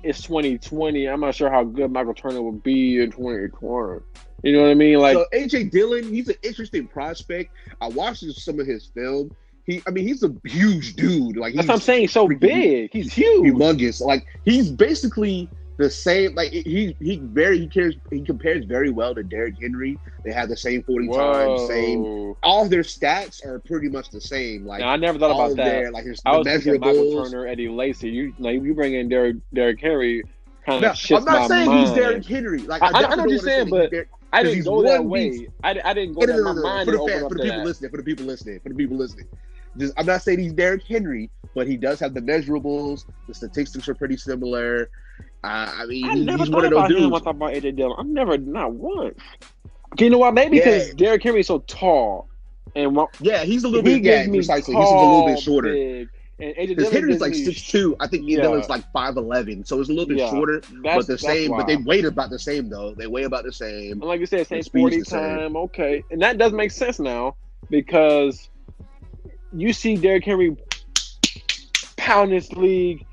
it's 2020. I'm not sure how good Michael Turner will be in 2020. You know what I mean? Like so AJ Dillon, he's an interesting prospect. I watched some of his film. He, I mean, he's a huge dude. Like that's what I'm saying. So big, he's huge, humongous. Like he's basically the same. Like he he very he cares he compares very well to Derrick Henry. They have the same forty times, same. All their stats are pretty much the same. Like now, I never thought about that. Their, like his, I was thinking Michael Turner, Eddie Lacy. You like you bring in Derrick Derrick Henry. Kind of no, I'm not saying mind. he's Derrick Henry. Like I, I, I know what you're saying, but I didn't go that way. I, I didn't go no, no, no, no, For the, fan, for the people listening, for the people listening, for the people listening. Just, I'm not saying he's Derrick Henry, but he does have the measurables. The statistics are pretty similar. Uh, I mean, I he, never he's one of those dudes. Him, I thought about AJ Dillon. I've never, not once. Okay, you know why? Maybe because yeah. Derrick Henry is so tall, and yeah, he's a little he bit yeah, precisely. Tall, he's a little bit shorter. Big, and AJ Dillon Henry's like six two. I think yeah. Dillon's like five eleven, so it's a little bit yeah. shorter, that's, but the same. But they weigh about the same though. They weigh about the same. And like you said, same forty time. Okay, and that does make sense now because you see Derrick Henry pound this league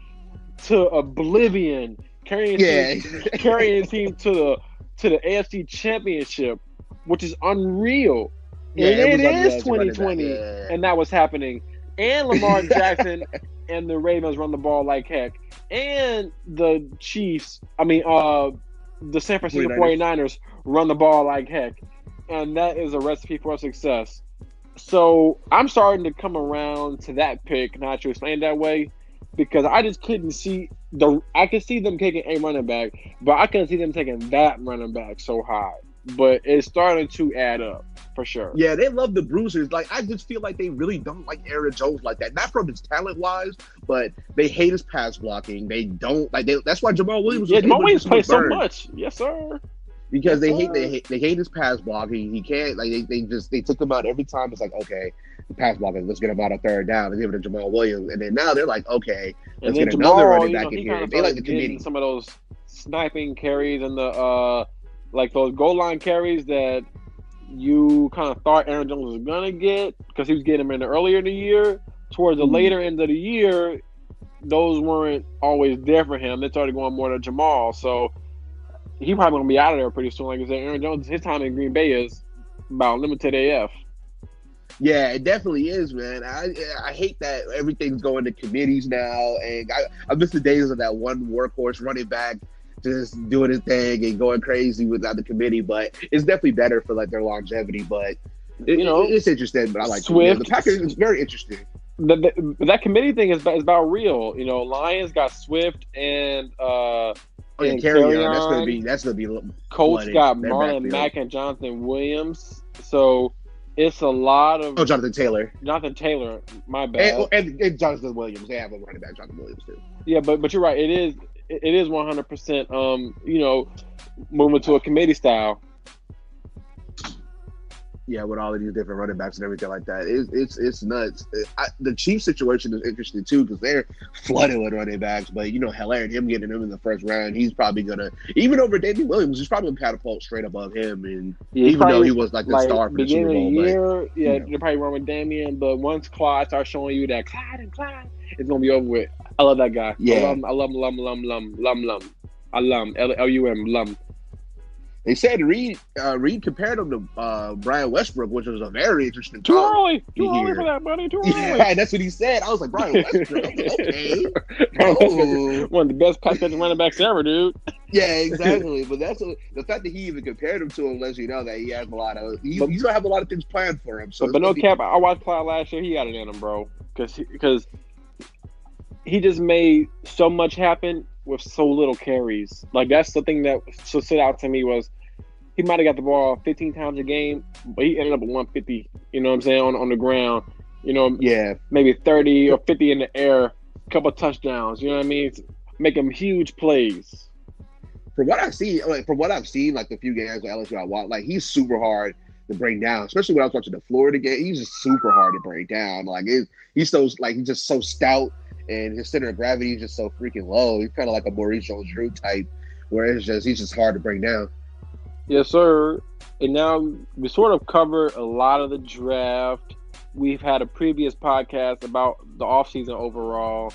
to oblivion, carrying yeah. team, carrying team to the to the AFC Championship, which is unreal. Yeah, and it, it is 2020, yeah. and that was happening and Lamar Jackson and the Ravens run the ball like heck, and the Chiefs, I mean, uh, the San Francisco 49ers. 49ers run the ball like heck, and that is a recipe for success. So I'm starting to come around to that pick, not to explain that way, because I just couldn't see the. I could see them taking a running back, but I couldn't see them taking that running back so high but it's starting to add up for sure. Yeah, they love the bruisers. Like I just feel like they really don't like Aaron Jones like that. Not from his talent wise, but they hate his pass blocking. They don't like. They, that's why Jamaal Williams. Yeah, Jamaal Williams plays so much. Yes, sir. Because they hate they hate they hate his pass blocking. He can't like they, they just they took him out every time. It's like okay, pass block. Let's get him out of third down. Let's give it to Jamaal Williams. And then now they're like, okay, let's and get Jamaal, another running you back know, in he here. kinda They like the started committee. Some of those sniping carries and the uh, like those goal line carries that you kind of thought Aaron Jones was gonna get because he was getting them in the earlier in the year. Towards the Mhm. later end of the year, those weren't always there for him. They started going more to Jamaal, so he probably gonna be out of there pretty soon. Like I said, Aaron Jones, his time in Green Bay is about limited AF. Yeah, it definitely is, man. I I hate that everything's going to committees now, and I, I miss the days of that one workhorse running back just doing his thing and going crazy without the committee. But it's definitely better for like their longevity. But it, You know, it's interesting. But I like Swift- the Packers. is very interesting. the, the, that committee thing is, is about real. You know, Lions got Swift and uh, Oh, yeah, And carry on. carry That's gonna be that's gonna be Colts got Marlon. Mack and Jonathan Williams. So it's a lot of oh Jonathan Taylor Jonathan Taylor. My bad. and, and, and Jonathan Williams. They have a running back, Jonathan Williams too. yeah, but but you're right. It is it is 100. percent Um, you know, moving to a committee style. Yeah, with all of these different running backs and everything like that, it's it's it's nuts. I, the Chiefs situation is interesting too because they're flooded with running backs. But you know, Helaire and him getting him in the first round, he's probably gonna even over David Williams, he's probably gonna catapult straight above him. And Yeah, even probably- though he was like the like star for the Super Bowl, the year, yeah, you know. they're probably run with Damien. But once Clyde starts showing you that Clyde and Clyde, it's gonna be over with. I love that guy. Yeah. I love, him, I love him, lum, lum, lum, lum, lum. I lum, L L U M, lum. They said Reid uh, Reid compared him to uh, Brian Westbrook, which was a very interesting. Too early, too early for that, buddy. Too early. Yeah, that's what he said. I was like, Brian Westbrook. Okay. Oh. One of the best pass catching running backs ever, dude. Yeah, exactly. but that's a, the fact that he even compared him to him lets you know that he has a lot of he, But- he's gonna have a lot of things planned for him. So But, but no gonna cap, I watched Clyde last year. He got it in him, bro. Because because he just made so much happen with so little carries. Like that's the thing that so stood out to me was he might have got the ball 15 times a game, but he ended up with 150. You know what I'm saying on on the ground. You know, yeah, maybe 30 or 50 in the air, couple touchdowns. You know what I mean? Making huge plays. from what I've seen, like from what I've seen, like the few games with LSU I watched, like he's super hard to break down. Especially when I was watching the Florida game, he's just super hard to break down. Like it, he's so like he's just so stout, and his center of gravity is just so freaking low. He's kind of like a Maurice Jones-Drew type, where it's just he's just hard to bring down. Yes, sir. And now we sort of covered a lot of the draft. We've had a previous podcast about the offseason overall.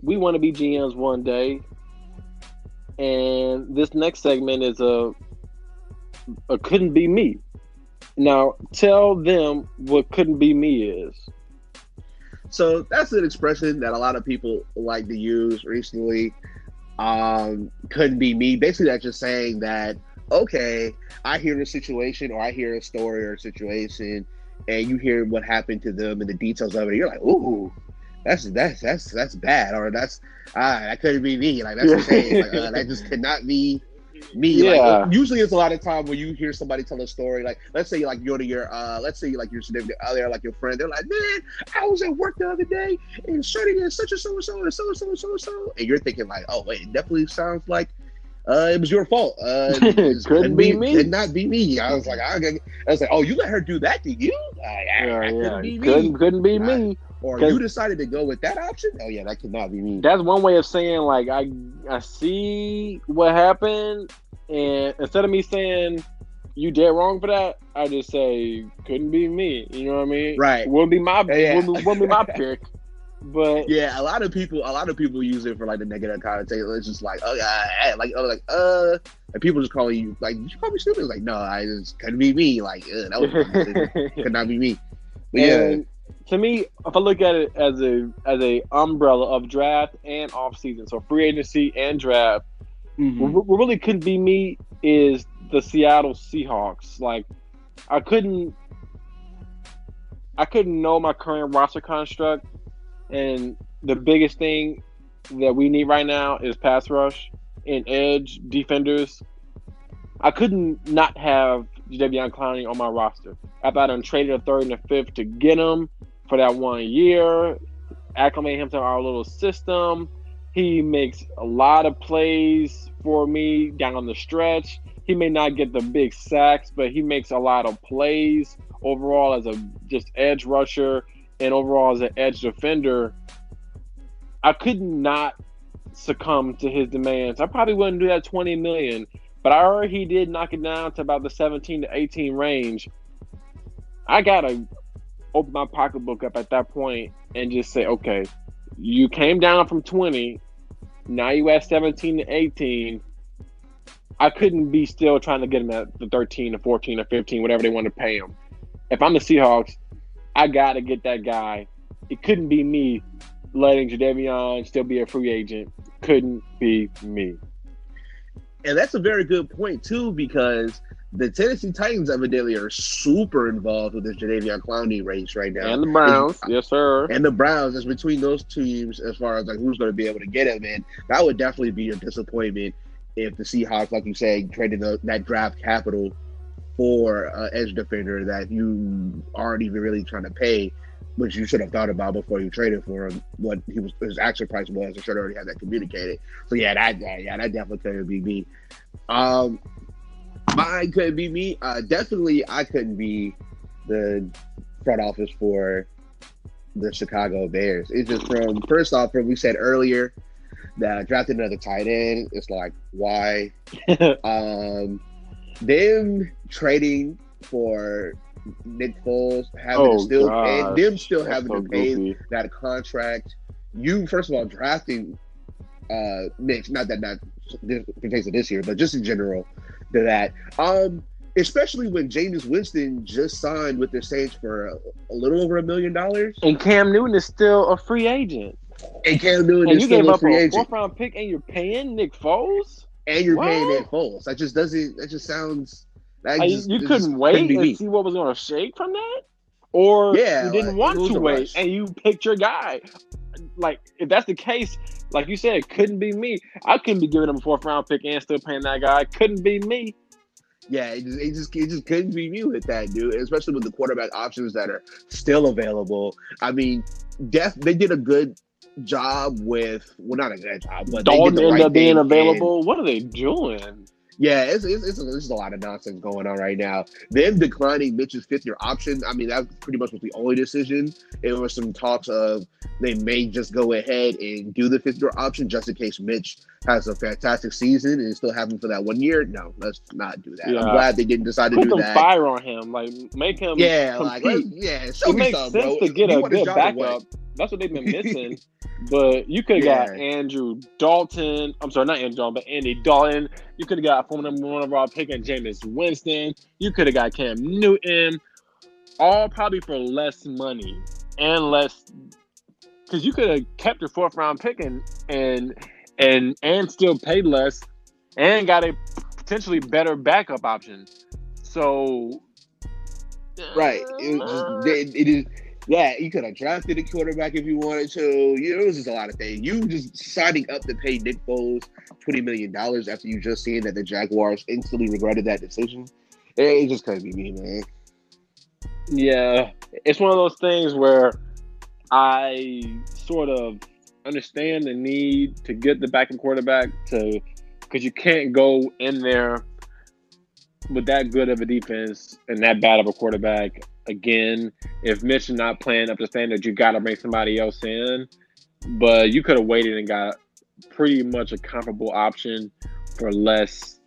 We want to be GMs one day. And this next segment is a, a couldn't be me. Now tell them what couldn't be me is. So that's an expression that a lot of people like to use recently. Um, couldn't be me. Basically, that's just saying that okay, I hear a situation or I hear a story or a situation, and you hear what happened to them and the details of it. You're like, ooh, that's that's that's that's bad, or that's ah, that couldn't be me. Like that's saying. Like, uh, that just cannot be me. Yeah. Like usually it's a lot of time when you hear somebody tell a story, like let's say like you're to your uh let's say like your significant other, like your friend, they're like, Man, I was at work the other day and Shorty did such and so and so and so and so and so and so and you're thinking like, Oh wait, it definitely sounds like uh, it was your fault. Uh, it Couldn't be me. Could not be me. I was like, I, I was like, oh, you let her do that to you? I, I, Yeah, yeah. couldn't be me. Couldn't, couldn't be me. Or you decided to go with that option? Oh yeah, that could not be me. that's one way of saying like I I see what happened, and instead of me saying you dead wrong for that, I just say couldn't be me. You know what I mean? Right. Wouldn't be my Yeah. wouldn't, wouldn't be my pick. But Yeah, a lot of people, a lot of people use it for like the negative connotation. It's just like, oh yeah, like, oh, like, uh, and people just calling you like, you probably stupid? Like, no, I just couldn't be me. Like, uh, that was could not be me. But yeah, And to me, if I look at it as a as a umbrella of draft and off season, so free agency and draft, Mhm. what, what really couldn't be me is the Seattle Seahawks. Like, I couldn't, I couldn't know my current roster construct, and the biggest thing that we need right now is pass rush and edge defenders. I couldn't not have Jadeveon Clowney on my roster. I done traded a third and a fifth to get him for that one year, acclimate him to our little system. He makes a lot of plays for me down the stretch. He may not get the big sacks, but he makes a lot of plays overall as a just edge rusher and overall as an edge defender, I could not succumb to his demands. I probably wouldn't do that 20 million, but I heard he did knock it down to about the 17 to 18 range. I gotta open my pocketbook up at that point and just say, okay, you came down from 20, now you at 17 to 18. I couldn't be still trying to get him at the 13 or 14 or 15, whatever they want to pay him. If I'm the Seahawks, I got to get that guy. It couldn't be me letting Jadeveon still be a free agent. Couldn't be me. And that's a very good point, too, because the Tennessee Titans evidently are super involved with this Jadeveon Clowney race right now. And the Browns, it's, yes, sir. And the Browns, it's between those teams as far as like who's going to be able to get him. And that would definitely be a disappointment if the Seahawks, like you say, traded the, that draft capital for an edge defender that you aren't even really trying to pay, which you should have thought about before you traded for him, what he was his actual price was. I should already have that communicated. So yeah, that yeah, that definitely couldn't be me. Um, mine couldn't be me. Uh, definitely, I couldn't be the front office for the Chicago Bears. It's just from first off, from we said earlier that drafted another tight end. It's like why? um, them trading for Nick Foles, having oh, to still pay, them still That's having so to pay goofy. that contract. You first of all drafting uh Nick, not that not pertains to this year, but just in general, to that. Um, especially when Jameis Winston just signed with the Saints for a, a little over a million dollars, and Cam Newton is still a free agent. And Cam Newton and is still a free agent. Fourth round pick, and you're paying Nick Foles and you're what? paying Nick Foles. That just doesn't. That just sounds. That just, you couldn't wait and see what was going to shake from that, or yeah, you didn't like, want to wait rush. and you picked your guy. Like if that's the case, like you said, it couldn't be me. I couldn't be giving him a fourth round pick and still paying that guy. It couldn't be me. Yeah, it just, it just it just couldn't be me with that dude, especially with the quarterback options that are still available. I mean, Death they did a good job with well, not a good job, but Dalton ended right up being available. And, what are they doing? Yeah, it's it's, it's, a, it's a lot of nonsense going on right now. Them declining Mitch's fifth year option. I mean, that pretty much was the only decision. It was some talks of they may just go ahead and do the fifth year option just in case Mitch has a fantastic season and still have him for that one year. No, let's not do that. Yeah. I'm glad they didn't decide to Put do that. Fire on him, like make him. Yeah, compete. like yeah. Show it makes sense bro. to get a good backup. That's what they've been missing. but you could have yeah. got Andrew Dalton. I'm sorry, not Andrew Dalton, but Andy Dalton. You could have got former number one overall pick and Jameis Winston. You could have got Cam Newton. All probably for less money and less because you could have kept your fourth round pick and and and and still paid less and got a potentially better backup option. So right, it, just, uh, it, it is yeah, you could have drafted a quarterback if you wanted to. You know, it was just a lot of things. You just signing up to pay Nick Foles twenty million dollars after you just seen that the Jaguars instantly regretted that decision. It just couldn't be me, man. Yeah, it's one of those things where I sort of understand the need to get the backing quarterback to because you can't go in there with that good of a defense and that bad of a quarterback again. If Mitch is not playing up to standard, you got to bring somebody else in. But you could have waited and got pretty much a comparable option for less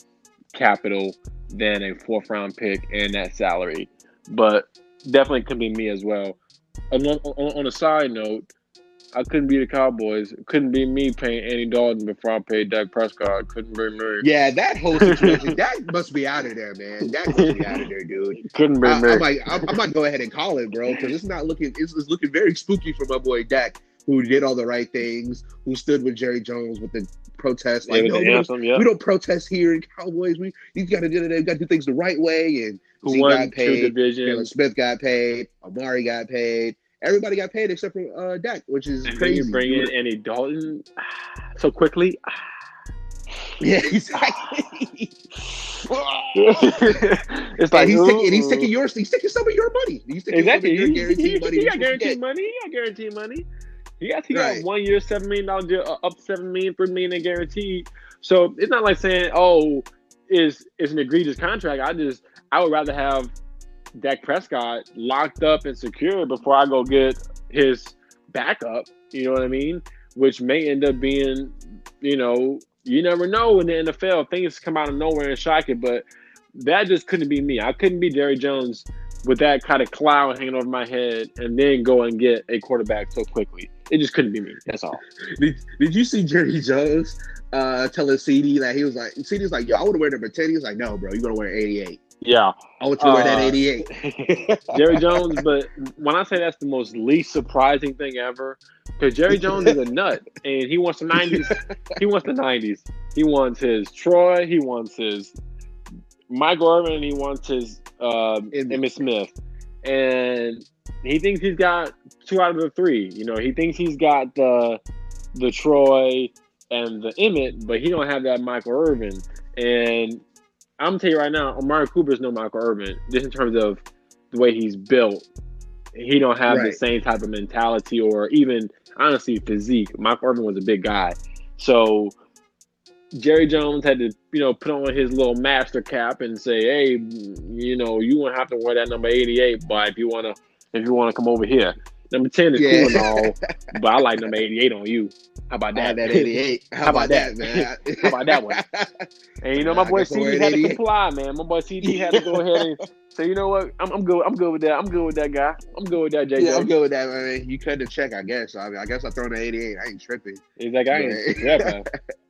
capital than a fourth round pick and that salary. But definitely could be me as well. On, on, on a side note, I couldn't be the Cowboys. It couldn't be me paying Andy Dalton before I paid Dak Prescott. Couldn't be me. Yeah, that whole situation, that must be out of there, man. That must be out of there, dude. Couldn't be I, me. I might, I'm, I might go ahead and call it, bro, because it's not looking. It's, it's looking very spooky for my boy Dak, who did all the right things, who stood with Jerry Jones with the protest. Like, yeah, no, we, anthem, don't, yeah. we don't protest here in Cowboys. We you got to do it. Got to do things the right way. And who Z got paid. Jaylon Smith got paid. Amari got paid everybody got paid except for uh, Dak, which is and crazy. Then you bring in Andy Dalton so quickly. yeah, exactly. it's like and he's, taking, and he's taking yours. He's taking some of your money. He's taking exactly. some of your guaranteed he, money. He got guaranteed money. He got guaranteed money. He got he got one year, seven million dollar deal, uh, up seven million, three million in guaranteed. So it's not like saying, oh, is is an egregious contract. I just I would rather have Dak Prescott locked up and secure before I go get his backup. You know what I mean? Which may end up being, you know, you never know in the NFL. Things come out of nowhere and shock it, but that just couldn't be me. I couldn't be Jerry Jones with that kind of cloud hanging over my head and then go and get a quarterback so quickly. It just couldn't be me. That's all. Did, did you see Jerry Jones uh, telling CD that he was like, CD's like, yo, I want to wear number 10. He was like, no, bro, you're going to wear 88. Yeah. I want you to wear that 88. Uh, Jerry Jones, but when I say that's the most least surprising thing ever, because Jerry Jones is a nut and he wants the 90s. He wants the 90s. He wants his Troy. He wants his Michael Irvin. And he wants his uh, Emmitt Smith. And he thinks he's got two out of the three. You know, he thinks he's got the the Troy and the Emmitt, but he don't have that Michael Irvin. And I'm gonna tell you right now, Amari Cooper's no Michael Irvin, just in terms of the way he's built. He don't have right. the same type of mentality or even honestly physique. Michael Irvin was a big guy. So Jerry Jones had to, you know, put on his little master cap and say, "Hey, you know, you won't have to wear that number 88, but if you wanna, if you wanna come over here, number 10 is yeah. cool and all, but I like number 88 on you." How about that? that 88. How, How about, that, man? How about that one? And you know, my boy CD had to comply, man. My boy CD had to go ahead and say, you know what? I'm, I'm good. I'm good with that. I'm good with that guy. I'm good with that, JJ. Yeah, I'm good with that, man. You cut the check, I guess. I mean, I guess I throw in the 88. I ain't tripping. He's like, I ain't yeah. tripping.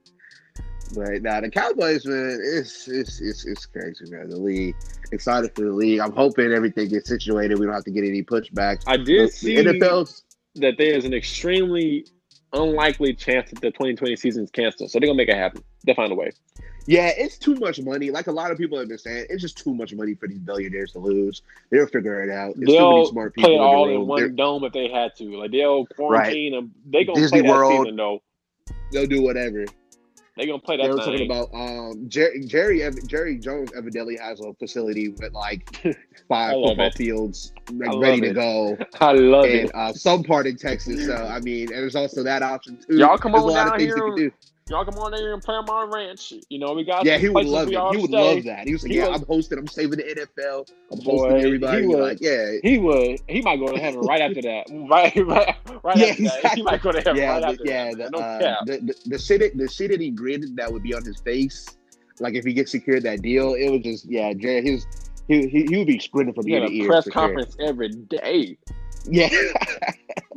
But now the Cowboys, man, it's it's it's it's crazy, man. The league, excited for the league. I'm hoping everything gets situated. We don't have to get any pushbacks. I did the, see the NFL's that there is an extremely unlikely chance that the 2020 season is canceled. So they're gonna make it happen. They'll find a way. Yeah, it's too much money. Like a lot of people understand, it's just too much money for these billionaires to lose. They'll figure it out. There's they'll smart people play it all in, in one they're, dome if they had to. Like they'll quarantine right. them. They gonna Disney play World, that season though. They'll do whatever. They gonna play that. They were talking about um, Jerry, Jerry Jerry Jones evidently has a facility with like five football it. fields like, ready to go. I love and, it. Uh, some part in Texas. So I mean, there's also that option too. Y'all come There's on down here. Y'all come on there and play on my ranch. You know, we got yeah. He would love it. He would stay. love that. He was like, he "Yeah, was, I'm hosting. I'm saving the NFL. I'm boy, hosting everybody." He would, like, yeah, he would. He might go to heaven right after that. Right, right, right yeah, after exactly. that. He might go to heaven yeah, right the, after yeah, that. The, no uh, the, the, the shit, the shit that he gritted that would be on his face, like if he gets secured that deal, it was just yeah. Jared, his he, he, he would be sprinting from ear to ear. Press conference sure. every day. Yeah,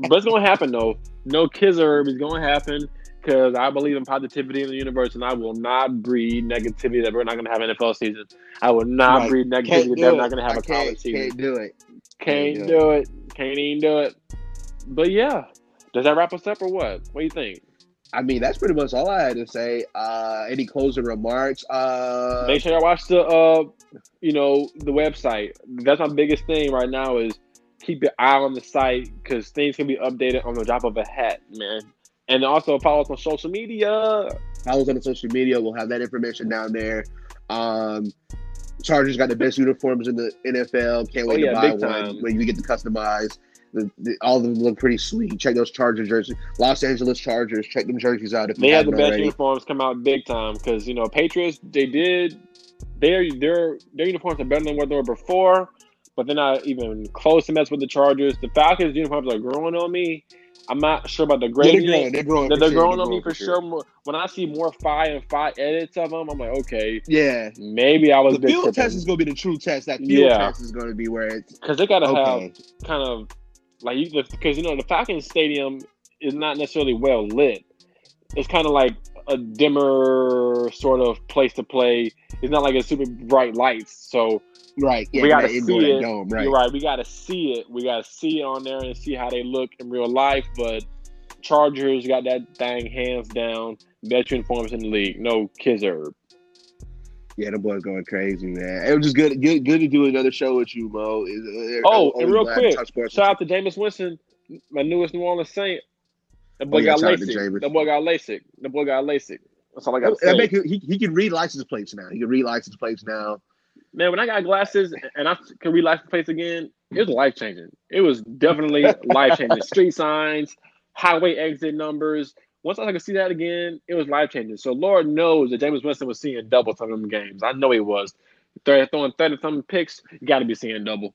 but it's gonna happen though. No Kizerb is gonna happen because I believe in positivity in the universe, and I will not breed negativity that we're not going to have an NFL season. I will not right. breed negativity that we're not going to have I a college season. Can't do it. Can't, do it. it. Can't even do it. But yeah, does that wrap us up or what? What do you think? I mean, that's pretty much all I had to say. Uh, any closing remarks? Uh, Make sure y'all watch the, uh, you know, the website. That's my biggest thing right now is keep your eye on the site because things can be updated on the drop of a hat, man. And also follow us on social media. Follow us on the social media. We'll have that information down there. Um, Chargers got the best uniforms in the NFL. Can't wait oh, yeah, to buy one when you get to customize. The, the, all of them look pretty sweet. Check those Chargers jerseys. Los Angeles Chargers. Check them jerseys out if they have the best already. uniforms come out big time because you know Patriots they did their their their uniforms are better than what they were before, but they're not even close to mess with the Chargers. The Falcons uniforms are growing on me, I'm not sure about the grading. Yeah, they're growing. They're growing, they're, they're growing sure. on me for sure. sure. When I see more five and five edits of them, I'm like, okay, yeah, maybe I was. The field test is going to be the true test. That field yeah. test is going to be where it's because they got to okay. have kind of like you because you know the Falcons Stadium is not necessarily well lit. It's kind of like a dimmer sort of place to play. It's not like a super bright lights, so Right. Yeah, we got to see it. Dome, right. You're right. We got to see it. We got to see it on there and see how they look in real life. But Chargers got that thing hands down. Best uniforms in the league. No Kizerb. Yeah, the boy's going crazy, man. It was just good, good, good to do another show with you, Mo. Oh, and real quick, shout out to Jameis Winston, my newest New Orleans Saint. The oh, boy oh, yeah, got LASIK. The boy got LASIK. The boy got LASIK. That's all I got to say. Make, he, he can read license plates now. He can read license plates now man, when I got glasses and I could read license plates again, it was life changing. It was definitely life changing. Street signs, highway exit numbers. Once I could see that again, it was life changing. So Lord knows that Jameis Winston was seeing double some of them games. I know he was. They're throwing thirty something picks. You got to be seeing double.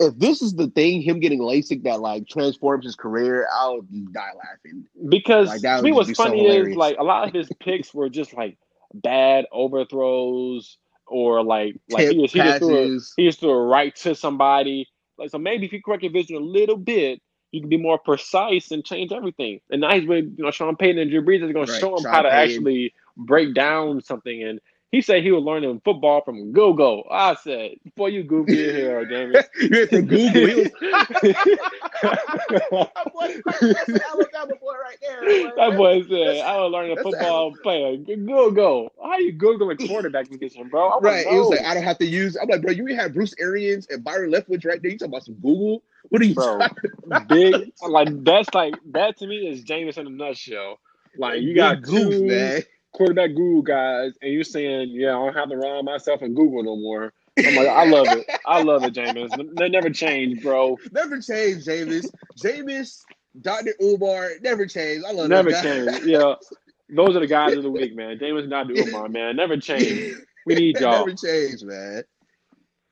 If this is the thing, him getting LASIK that like transforms his career, I'll die laughing. Because Like, to me, what's be so funny is like a lot of his picks were just like bad overthrows or like like Tip he just, he just threw a, he just threw a right to somebody. Like so, maybe if you correct your vision a little bit, you can be more precise and change everything. And now he's with you know Sean Payton and Drew Brees is going to show him Sean how to Payton. actually break down something. And he said he was learning football from Google. I said, before you Google your hair, James. you had to Google. He was that boy, that's an Alabama boy right there. That boy said, I was learning football player. Go, go. How you Googling quarterback position, bro? I wanna Right. It was like I don't have to use. I'm like, bro, you have Bruce Arians and Byron Leftwich right there. You talking about some Google? What are you Bro, talking about? Big, like, that's like, that to me is Jameis in a nutshell. Like, you got Big goof, man. Quarterback Google guys, and you're saying, yeah, I don't have to rhyme myself in Google no more. I'm like, I love it. I love it, Jameis. They never change, bro. Never change, Jameis. Jameis, Dr. Umar, never change. I love Never that change. Yeah. Those are the guys of the week, man. Jameis not the Umar, man. Never change. We need y'all. Never change, man.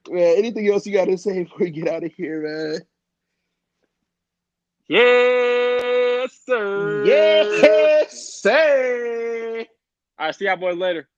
Man, anything else you got to say before we get out of here, man? Yes, sir. Yes, sir. All right, see y'all boys later.